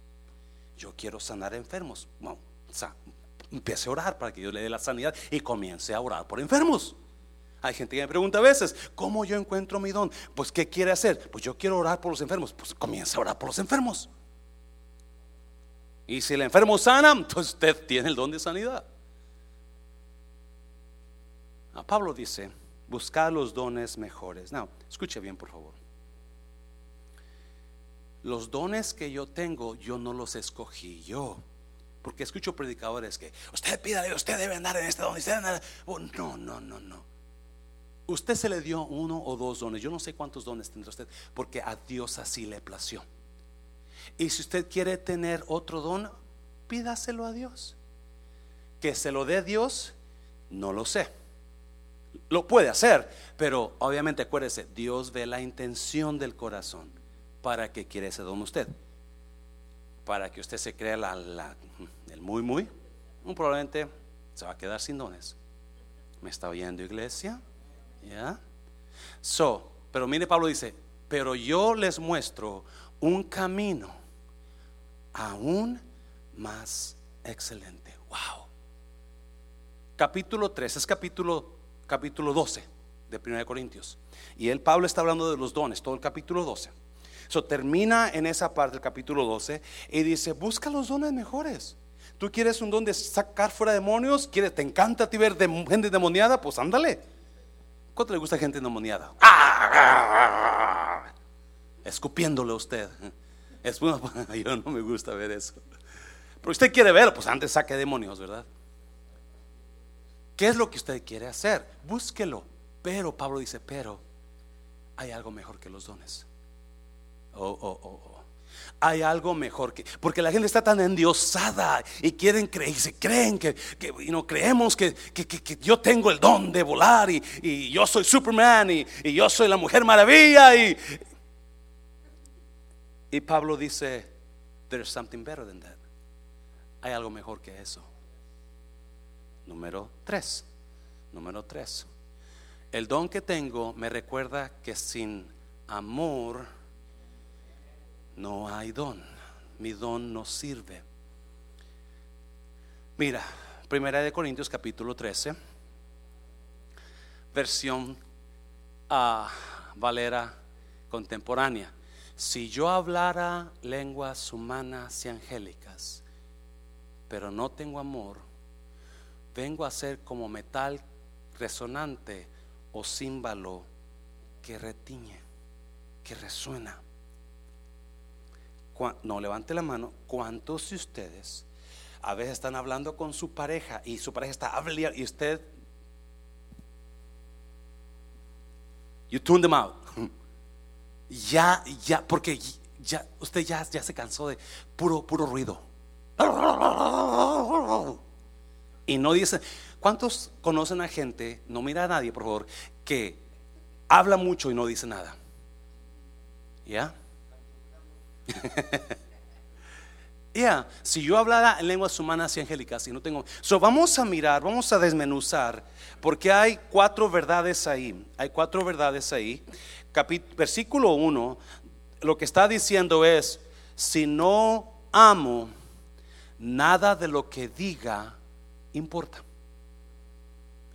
Yo quiero sanar enfermos. Empiece a orar para que Dios le dé la sanidad y comience a orar por enfermos. Hay gente que me pregunta a veces, ¿cómo yo encuentro mi don? Pues, ¿qué quiere hacer? Pues yo quiero orar por los enfermos. Pues comience a orar por los enfermos. Y si el enfermo sana, pues usted tiene el don de sanidad. Pablo dice, buscar los dones mejores. No, escuche bien, por favor. Los dones que yo tengo, yo no los escogí yo. Porque escucho predicadores que usted pídale, usted debe andar en este don. Oh, no, no, no, no. Usted se le dio uno o dos dones. Yo no sé cuántos dones tendrá usted, porque a Dios así le plació. Y si usted quiere tener otro don, pídaselo a Dios. Que se lo dé Dios, no lo sé. Lo puede hacer, pero obviamente acuérdese, Dios ve la intención del corazón. ¿Para que quiere ese don usted? Para que usted se crea la, el muy, muy. Probablemente se va a quedar sin dones. ¿Me está oyendo iglesia? ¿Ya? So, pero mire, Pablo dice, pero yo les muestro un camino aún más excelente. Wow. Capítulo 3 es capítulo capítulo 12 de 1 Corintios. Y el Pablo está hablando de los dones, todo el capítulo 12. So, termina en esa parte del capítulo 12 y dice, busca los dones mejores. Tú quieres un don de sacar fuera demonios, quieres, te encanta a ti ver gente demoniada, pues ándale. ¿Cuánto le gusta gente endemoniada? Escupiéndole a usted. Es yo no me gusta ver eso. Pero usted quiere ver, pues antes saque demonios, ¿verdad? ¿Qué es lo que usted quiere hacer? Búsquelo. Pero, Pablo dice, pero hay algo mejor que los dones. Oh, oh, oh, oh. Hay algo mejor que, porque la gente está tan endiosada y quieren creer, y se creen que, y no creemos que, yo tengo el don de volar y, yo soy Superman y, y, yo soy la mujer maravilla y, y Pablo dice, there's something better than that. Hay algo mejor que eso. Número tres. Número tres. El don que tengo me recuerda que sin amor no hay don. Mi don no sirve. Mira, Primera de Corintios capítulo 13, versión a Valera contemporánea. Si yo hablara lenguas humanas y angélicas, pero no tengo amor, vengo a ser como metal resonante o címbalo que retiñe, que resuena. No levante la mano. ¿Cuántos de ustedes a veces están hablando con su pareja y su pareja está hablando y usted you tune them out? Ya, ya, porque ya usted ya, ya se cansó de puro, puro ruido. Y no dice, ¿cuántos conocen a gente, no mira a nadie, por favor, que habla mucho y no dice nada? ¿Ya? Ya, si yo hablara en lenguas humanas y angélicas y no tengo... So, vamos a mirar, vamos a desmenuzar, porque hay cuatro verdades ahí. Hay cuatro verdades ahí. versículo 1, lo que está diciendo es, si no amo, nada de lo que diga importa.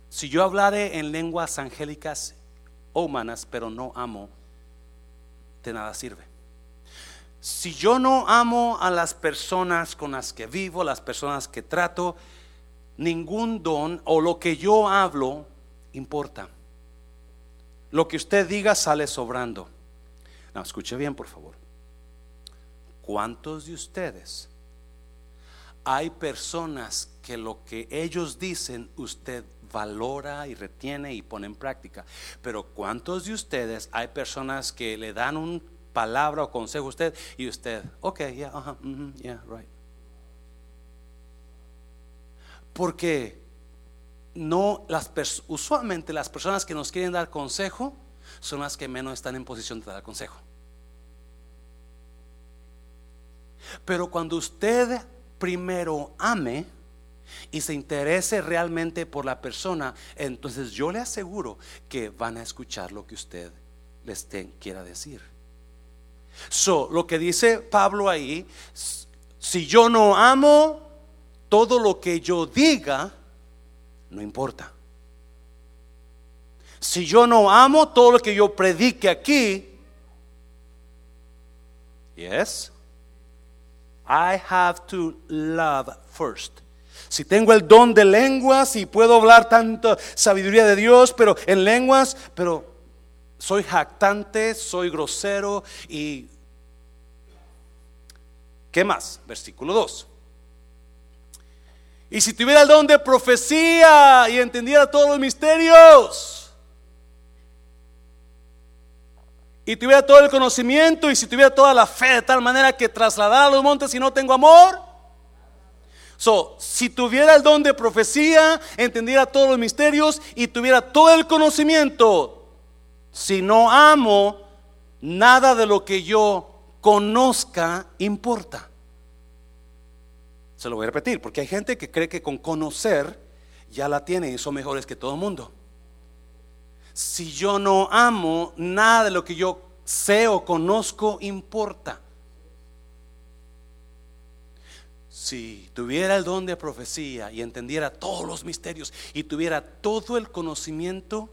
Si yo hablaré en lenguas angélicas o humanas, pero no amo, de nada sirve. Si yo no amo a las personas con las que vivo, las personas que trato, ningún don o lo que yo hablo importa. Lo que usted diga sale sobrando. No, escuche bien, por favor. ¿Cuántos de ustedes hay personas que lo que ellos dicen usted valora y retiene y pone en práctica. Pero ¿cuántos de ustedes hay personas que le dan un palabra o consejo a usted y usted, ok, yeah, uh yeah, right. Porque no usualmente las personas que nos quieren dar consejo son las que menos están en posición de dar consejo. Pero cuando usted primero ame y se interese realmente por la persona, entonces yo le aseguro que van a escuchar lo que usted les quiera decir. So, lo que dice Pablo ahí, si yo no amo, todo lo que yo diga no importa. Si yo no amo todo lo que yo predique aquí, yes, I have to love first. Si tengo el don de lenguas y puedo hablar tanta sabiduría de Dios, pero en lenguas, pero soy jactante, soy grosero y... ¿Qué más? Versículo 2. Y si tuviera el don de profecía y entendiera todos los misterios, y tuviera todo el conocimiento y si tuviera toda la fe de tal manera que trasladara a los montes y no tengo amor, So, si tuviera el don de profecía, entendiera todos los misterios y tuviera todo el conocimiento, si no amo, nada de lo que yo conozca importa. Se lo voy a repetir, porque hay gente que cree que con conocer ya la tiene y son mejores que todo el mundo. Si yo no amo, nada de lo que yo sé o conozco importa. Si tuviera el don de profecía y entendiera todos los misterios y tuviera todo el conocimiento,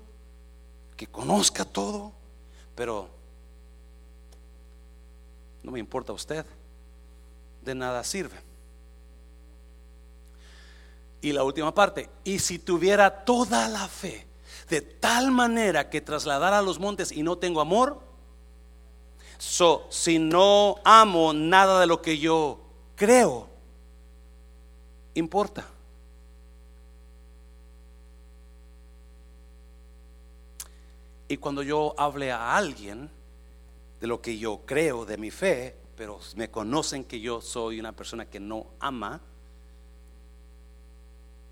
que conozca todo, pero no me importa usted, de nada sirve. Y la última parte, y si tuviera toda la fe, de tal manera que trasladara a los montes y no tengo amor, so, si no amo nada de lo que yo creo, importa. Y cuando yo hable a alguien de lo que yo creo, de mi fe, pero me conocen que yo soy una persona que no ama,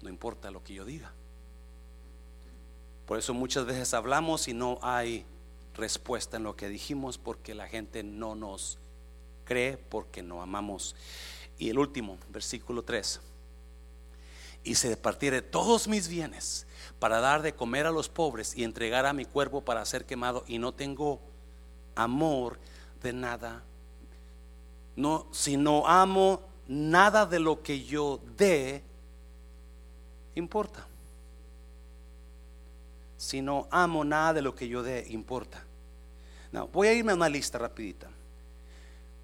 no importa lo que yo diga. Por eso muchas veces hablamos y no hay respuesta en lo que dijimos porque la gente no nos cree porque no amamos. Y el último, versículo 3. Y se departiere todos mis bienes para dar de comer a los pobres y entregar a mi cuerpo para ser quemado y no tengo amor de nada. No, si no amo nada de lo que yo dé, importa. Si no amo nada de lo que yo dé, importa. Voy a irme a una lista rapidita.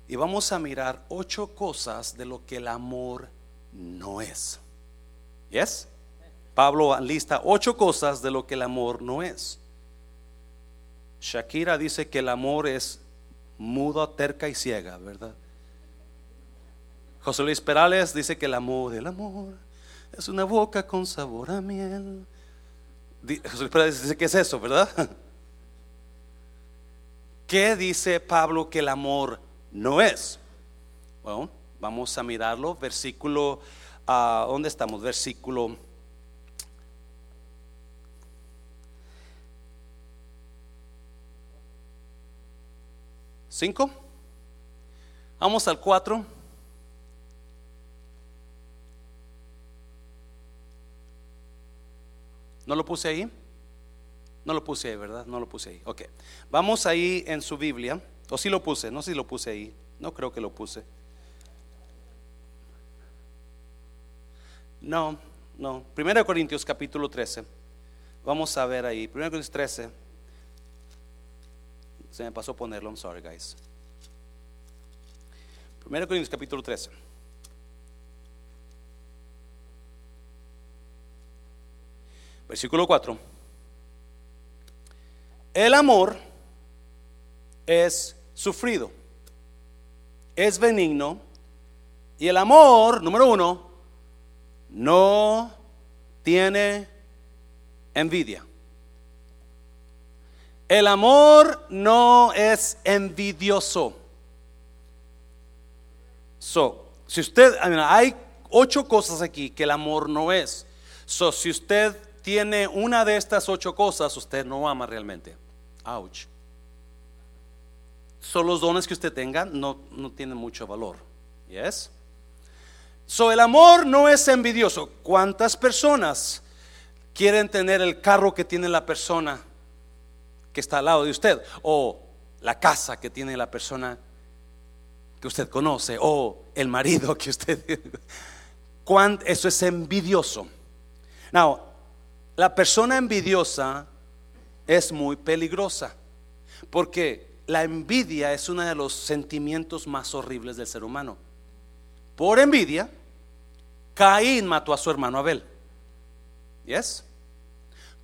Y vamos a mirar ocho cosas de lo que el amor no es. ¿Yes? Pablo lista ocho cosas de lo que el amor no es. Shakira dice que el amor es mudo, terca y ciega, ¿verdad? José Luis Perales dice que el amor, el amor es una boca con sabor a miel. Jesús dice que es eso, ¿verdad? ¿Qué dice Pablo que el amor no es? Bueno, vamos a mirarlo. Versículo, uh, ¿dónde estamos? Versículo 5. Vamos al 4. ¿No lo puse ahí? No lo puse ahí, ¿verdad? No lo puse ahí. Ok. Vamos ahí en su Biblia. O si lo puse, no sé si lo puse ahí. No creo que lo puse. No, no. Primero Corintios capítulo 13. Vamos a ver ahí. Primero Corintios 13. Se me pasó ponerlo. I'm sorry, guys. Primero Corintios capítulo 13. Versículo 4. El amor es sufrido, es benigno y el amor, número uno, no tiene envidia. El amor no es envidioso. So, si usted, hay ocho cosas aquí que el amor no es. So, si usted tiene una de estas ocho cosas, usted no ama realmente. Ouch. Son los dones que usted tenga, no, no tienen mucho valor. Yes. So, el amor no es envidioso. ¿Cuántas personas quieren tener el carro que tiene la persona que está al lado de usted? O la casa que tiene la persona que usted conoce. O el marido que usted. Eso es envidioso. Now, la persona envidiosa es muy peligrosa porque la envidia es uno de los sentimientos más horribles del ser humano. Por envidia, Caín mató a su hermano Abel. ¿Yes?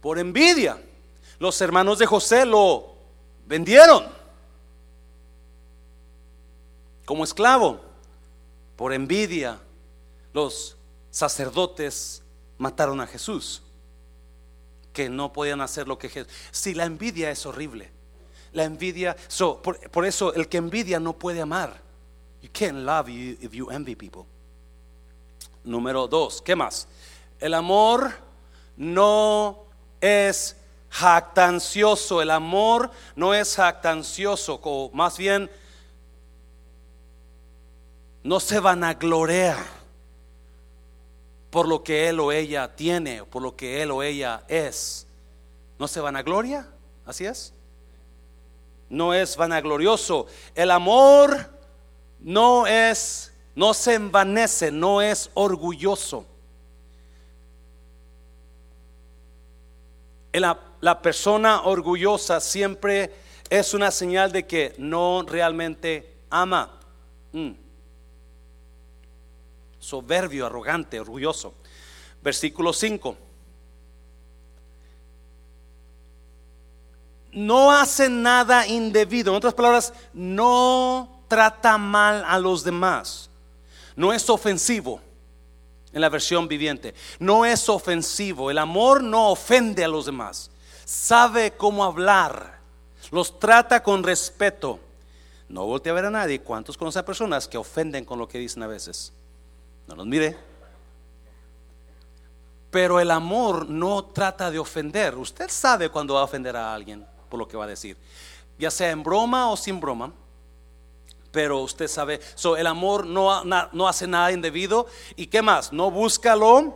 Por envidia, los hermanos de José lo vendieron como esclavo. Por envidia, los sacerdotes mataron a Jesús que no podían hacer lo que Jesús. Si la envidia es horrible. La envidia, so, por, eso el que envidia no puede amar. You can't love if you envy people. Número dos, ¿qué más? El amor no es jactancioso, el amor no es jactancioso, o más bien no se vanaglorea por lo que él o ella tiene, por lo que él o ella es. ¿No se vanagloria? ¿Así es? No es vanaglorioso. El amor no es, no se envanece, no es orgulloso. La, la persona orgullosa siempre es una señal de que no realmente ama. Mm. Soberbio, arrogante, orgulloso. Versículo 5. No hace nada indebido. En otras palabras, no trata mal a los demás. No es ofensivo en la versión viviente. No es ofensivo. El amor no ofende a los demás. Sabe cómo hablar. Los trata con respeto. No voltea a ver a nadie. ¿Cuántos conocen a personas que ofenden con lo que dicen a veces? No los mire. Pero el amor no trata de ofender. Usted sabe cuando va a ofender a alguien por lo que va a decir. Ya sea en broma o sin broma pero usted sabe, so, el amor no, no hace nada indebido. ¿Y qué más? No busca lo,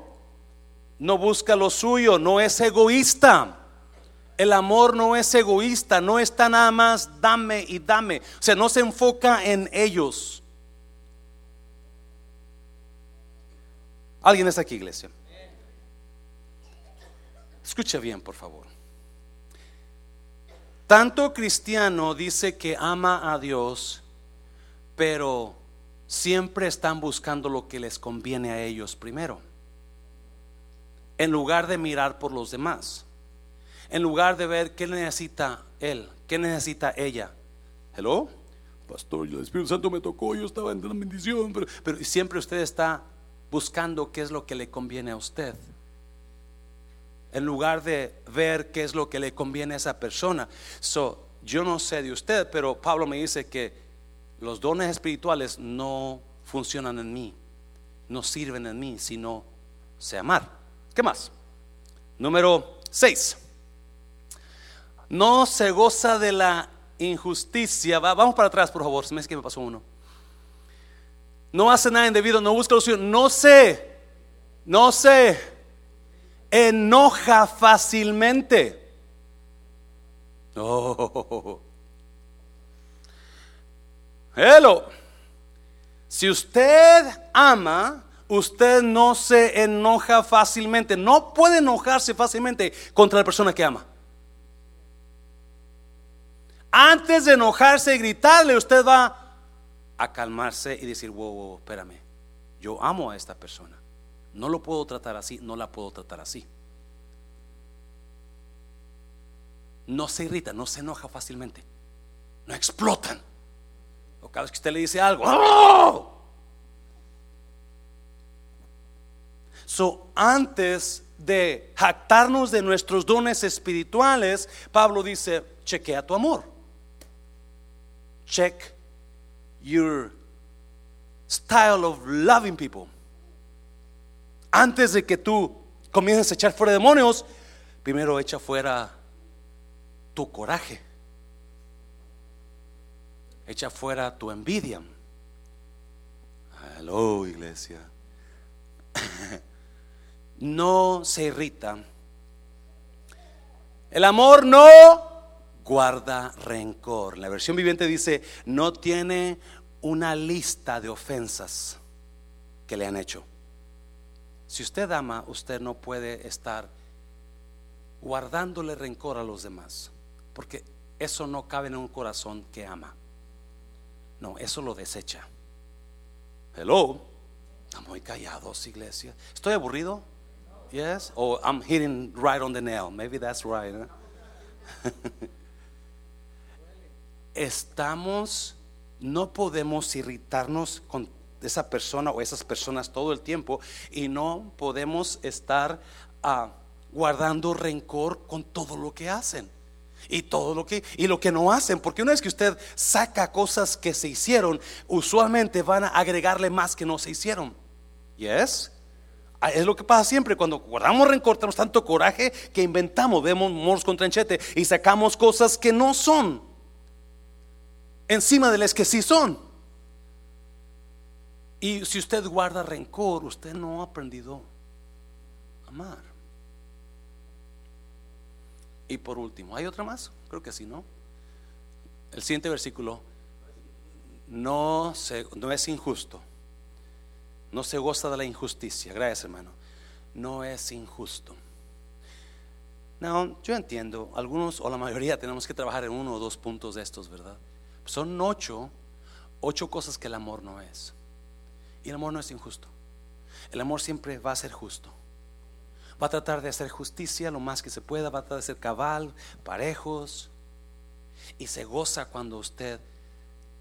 no busca lo suyo, no es egoísta. El amor no es egoísta, no está nada más dame y dame. O sea, no se enfoca en ellos. ¿Alguien está aquí, iglesia? Escucha bien, por favor. Tanto cristiano dice que ama a Dios pero siempre están buscando lo que les conviene a ellos primero, en lugar de mirar por los demás, en lugar de ver qué necesita él, qué necesita ella. Hello, pastor, el Espíritu Santo me tocó, yo estaba en una bendición, pero, pero siempre usted está buscando qué es lo que le conviene a usted. En lugar de ver qué es lo que le conviene a esa persona. So, yo no sé de usted, pero Pablo me dice que los dones espirituales no funcionan en mí, no sirven en mí, sino sé amar. ¿Qué más? Número 6. No se goza de la injusticia. vamos para atrás, por favor. Se me es que me pasó uno. No hace nada indebido, no busca suyo No sé, no sé. Enoja fácilmente. Oh, Hello. Si usted ama, usted no se enoja fácilmente. No puede enojarse fácilmente contra la persona que ama. Antes de enojarse y gritarle, usted va a calmarse y decir, wow, wow, espérame, yo amo a esta persona. No lo puedo tratar así, no la puedo tratar así. No se irrita, no se enoja fácilmente. No explotan cada vez que usted le dice algo, ¡Oh! So, antes de jactarnos de nuestros dones espirituales, Pablo dice, chequea tu amor. Check your style of loving people. Antes de que tú comiences a echar fuera demonios, primero echa fuera tu coraje. Echa fuera tu envidia. Hello, iglesia. No se irrita. El amor no guarda rencor. La versión viviente dice, no tiene una lista de ofensas que le han hecho. Si usted ama, usted no puede estar guardándole rencor a los demás, porque eso no cabe en un corazón que ama. No, eso lo desecha. Hello. Estamos muy callados, iglesia. ¿Estoy aburrido? Yes. Oh, I'm hitting right on the nail. Maybe that's right. Estamos, no podemos irritarnos con esa persona o esas personas todo el tiempo y no podemos estar ah, guardando rencor con todo lo que hacen y todo lo que y lo que no hacen, porque una vez que usted saca cosas que se hicieron, usualmente van a agregarle más que no se hicieron. Yes. Ah, Es lo que pasa siempre cuando guardamos rencor, tenemos tanto coraje que inventamos, vemos moros con tranchete y sacamos cosas que no son encima de las que sí son. Y si usted guarda rencor, usted no ha aprendido a amar. Y por último, ¿hay otra más? Creo que sí, ¿no? El siguiente versículo, no, se, no es injusto, no se goza de la injusticia. Gracias, hermano. No es injusto. No, yo entiendo, algunos o la mayoría tenemos que trabajar en uno o dos puntos de estos, ¿verdad? Son ocho, ocho cosas que el amor no es. Y el amor no es injusto. El amor siempre va a ser justo. Va a tratar de hacer justicia lo más que se pueda, va a tratar de ser cabal, parejos. Y se goza cuando usted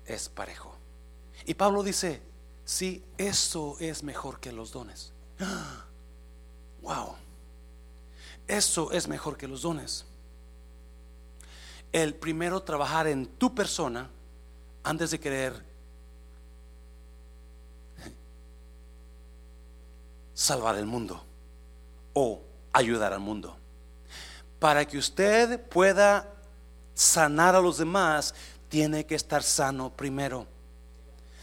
es parejo. Y Pablo dice, sí, eso es mejor que los dones. Wow. Eso es mejor que los dones. El primero trabajar en tu persona antes de querer salvar el mundo o ayudar al mundo. Para que usted pueda sanar a los demás, tiene que estar sano primero.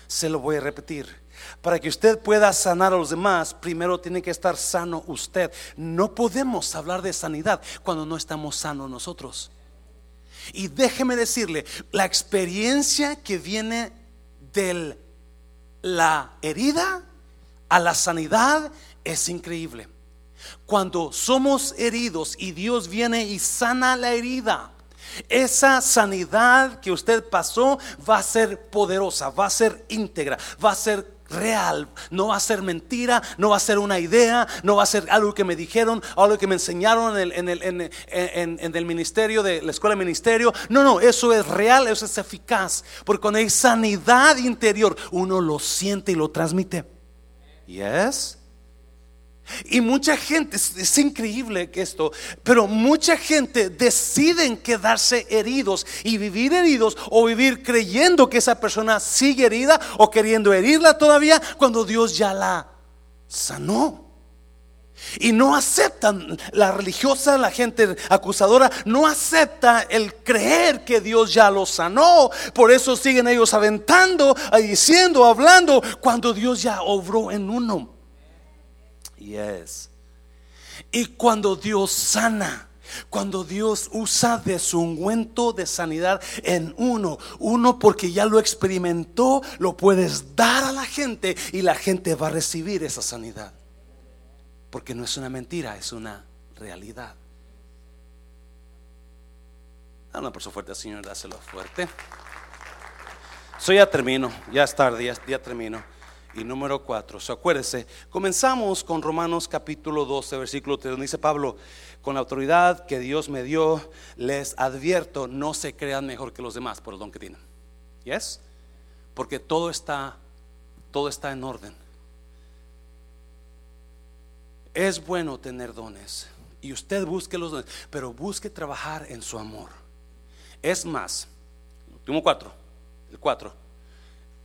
Se lo voy a repetir. Para que usted pueda sanar a los demás, primero tiene que estar sano usted. No podemos hablar de sanidad cuando no estamos sanos nosotros. Y déjeme decirle, la experiencia que viene de la herida a la sanidad es increíble. Cuando somos heridos y Dios viene y sana la herida, esa sanidad que usted pasó va a ser poderosa, va a ser íntegra, va a ser real, no va a ser mentira, no va a ser una idea, no va a ser algo que me dijeron, algo que me enseñaron en el, en el, en, en- el ministerio, de la escuela de ministerio. No, no, eso es real, eso es eficaz, porque cuando hay sanidad interior, uno lo siente y lo transmite. Yes. Y mucha gente, es, increíble que esto, pero mucha gente deciden quedarse heridos y vivir heridos o vivir creyendo que esa persona sigue herida o queriendo herirla todavía cuando Dios ya la sanó. Y no aceptan, la religiosa, la gente acusadora, no acepta el creer que Dios ya lo sanó. Por eso siguen ellos aventando, diciendo, hablando, cuando Dios ya obró en uno. Yes. Y cuando Dios sana, cuando Dios usa de su ungüento de sanidad en uno, uno porque ya lo experimentó, lo puedes dar a la gente y la gente va a recibir esa sanidad. Porque no es una mentira, es una realidad. Dale un aplauso fuerte Señor, dáselo fuerte. So ya termino, ya es tarde, ya termino. Y número cuatro, so acuérdese, comenzamos con Romanos capítulo 12, versículo 3, donde dice Pablo, con la autoridad que Dios me dio, les advierto, no se crean mejor que los demás por el don que tienen. ¿Yes? Porque todo está, todo está en orden. Es bueno tener dones y usted busque los dones, pero busque trabajar en su amor. Es más, último cuatro, el cuatro.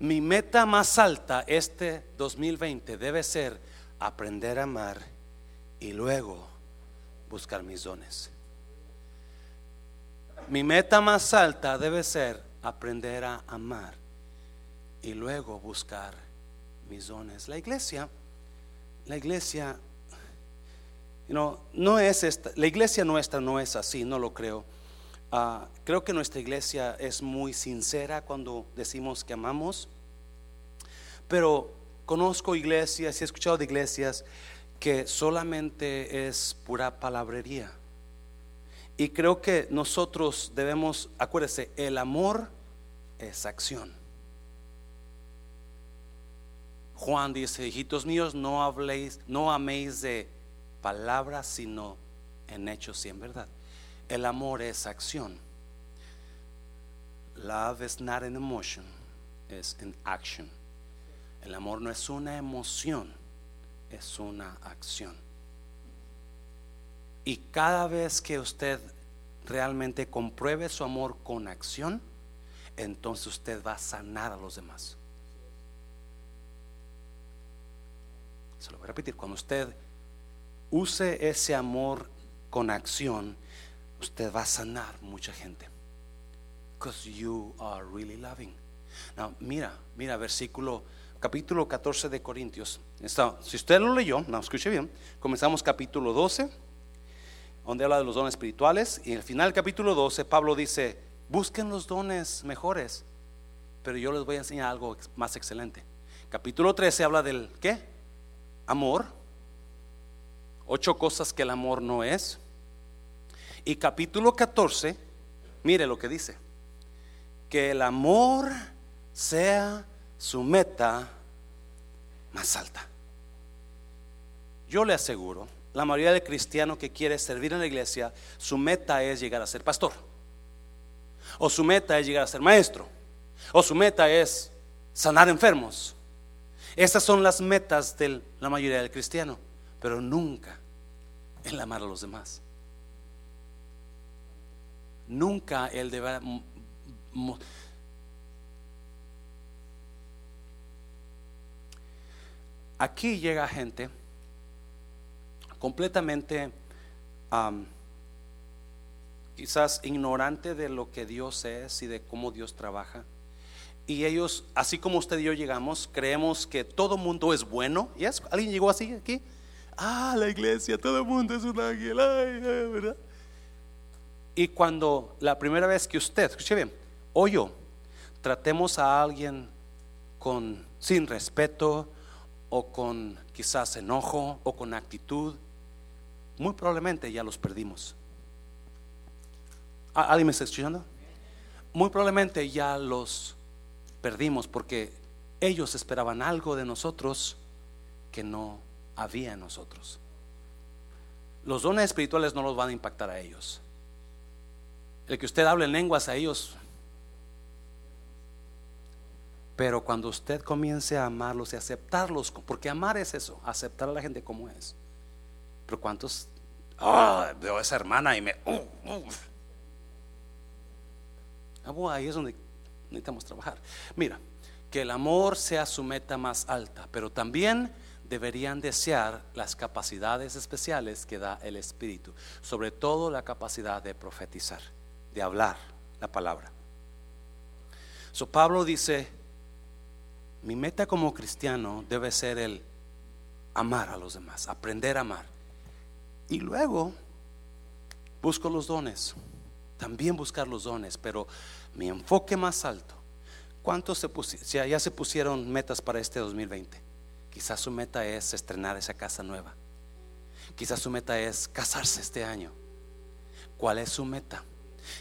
Mi meta más alta este 2020 debe ser aprender a amar y luego buscar mis dones. Mi meta más alta debe ser aprender a amar y luego buscar mis dones. La iglesia, la iglesia, you know, no es esta, la iglesia nuestra no es así, no lo creo. Ah, creo que nuestra iglesia es muy sincera cuando decimos que amamos, pero conozco iglesias y he escuchado de iglesias que solamente es pura palabrería. Y creo que nosotros debemos, acuérdese, el amor es acción. Juan dice, hijitos míos, no habléis, no améis de palabras, sino en hechos y en verdad. El amor es acción. Love is not an emotion, es an action. El amor no es una emoción, es una acción. Y cada vez que usted realmente compruebe su amor con acción, entonces usted va a sanar a los demás. se lo voy a repetir, cuando usted use ese amor con acción, usted va a sanar mucha gente. Because you are really loving. Now, mira, mira, versículo, capítulo 14 de Corintios. Está, si usted lo leyó, no, escuche bien. Comenzamos capítulo 12, donde habla de los dones espirituales. Y al final del capítulo 12, Pablo dice: Busquen los dones mejores, pero yo les voy a enseñar algo más excelente. Capítulo 13 habla del ¿qué? Amor. Ocho cosas que el amor no es. Y capítulo 14, mire lo que dice. Que el amor sea su meta más alta. Yo le aseguro, la mayoría de cristianos que quiere servir en la iglesia, su meta es llegar a ser pastor. O su meta es llegar a ser maestro. O su meta es sanar enfermos. Esas son las metas de la mayoría del cristiano, pero nunca el amar a los demás. Nunca el deber Aquí llega gente completamente quizás ignorante de lo que Dios es y de cómo Dios trabaja. Y ellos, así como usted y yo llegamos, creemos que todo mundo es bueno. ¿Y es? ¿Alguien llegó así aquí? Ah, la iglesia, todo el mundo es un ángel, ¿verdad? Y cuando la primera vez que usted, escuche bien, o yo, tratemos a alguien con sin respeto o con quizás enojo o con actitud, muy probablemente ya los perdimos. ¿Alguien me está escuchando? Muy probablemente ya los perdimos porque ellos esperaban algo de nosotros que no había en nosotros. Los dones espirituales no los van a impactar a ellos. El que usted hable en lenguas a ellos. Pero cuando usted comience a amarlos y aceptarlos, porque amar es eso, aceptar a la gente como es. Pero cuántos, ah, veo a esa hermana y me, uh, uh, Ah, ahí es donde necesitamos trabajar. Mira, que el amor sea su meta más alta, pero también deberían desear las capacidades especiales que da el Espíritu, sobre todo la capacidad de profetizar, de hablar la palabra. So Pablo dice, mi meta como cristiano debe ser el amar a los demás, aprender a amar. Y luego busco los dones, también buscar los dones, pero mi enfoque más alto. ¿Cuántos se ya se pusieron metas para este 2020? Quizás su meta es estrenar esa casa nueva. Quizás su meta es casarse este año. ¿Cuál es su meta?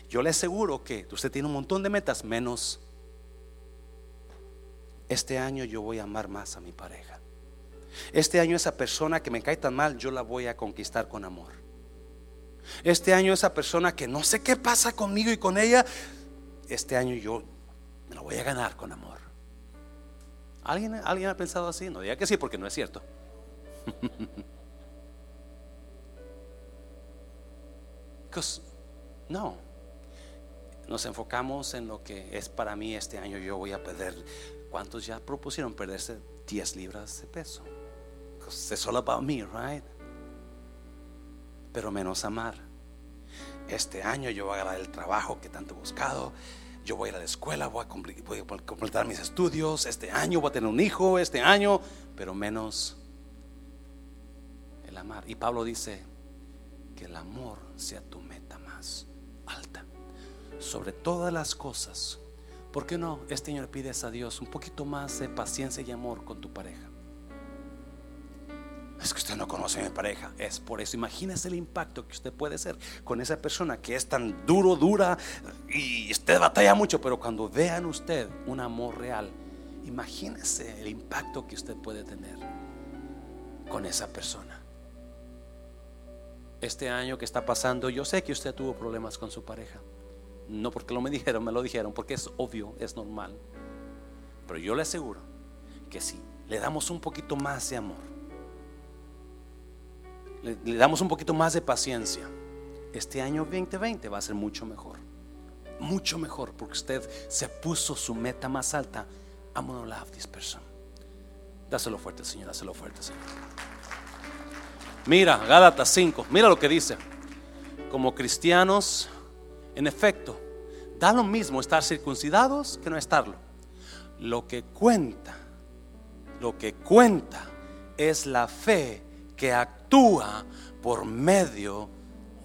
Yo le aseguro que usted tiene un montón de metas, menos este año yo voy a amar más a mi pareja. Este año esa persona que me cae tan mal, yo la voy a conquistar con amor. Este año esa persona que no sé qué pasa conmigo y con ella, este año yo me lo voy a ganar con amor. ¿Alguien, ¿Alguien ha pensado así? No diga que sí porque no es cierto. no, nos enfocamos en lo que es para mí este año. Yo voy a perder. ¿Cuántos ya propusieron perderse 10 libras de peso? It's all about me, right? Pero menos amar este año yo voy a ganar el trabajo que tanto he buscado, yo voy a ir a la escuela, voy a, completar mis estudios, este año voy a tener un hijo, este año, pero menos el amar. Y Pablo dice que el amor sea tu meta más alta, sobre todas las cosas. ¿Por qué no este año le pides a Dios un poquito más de paciencia y amor con tu pareja? Es que usted no conoce a mi pareja. Es por eso. Imagínese el impacto que usted puede hacer con esa persona que es tan duro, dura y usted batalla mucho. Pero cuando vean usted un amor real, imagínese el impacto que usted puede tener con esa persona. Este año que está pasando, yo sé que usted tuvo problemas con su pareja. No porque lo me dijeron, me lo dijeron, porque es obvio, es normal. Pero yo le aseguro que si le damos un poquito más de amor, le, damos un poquito más de paciencia, este año 2020 va a ser mucho mejor. Mucho mejor porque usted se puso su meta más alta. I'm gonna love this person. Dáselo fuerte, Señor, dáselo fuerte, Señor. Mira, Gálatas 5, mira lo que dice. Como cristianos, en efecto, da lo mismo estar circuncidados que no estarlo. Lo que cuenta, lo que cuenta es la fe que actúa por medio,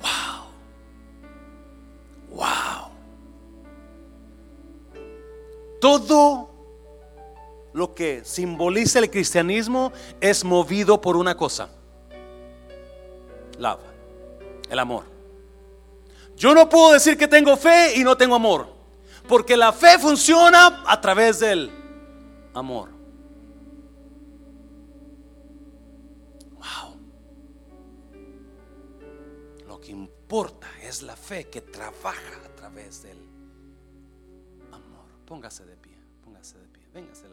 wow, wow. Todo lo que simboliza el cristianismo es movido por una cosa, love, el amor. Yo no puedo decir que tengo fe y no tengo amor, porque la fe funciona a través del amor. Wow. Lo que importa es la fe que trabaja a través del amor. Póngase de pie, póngase de pie, véngase.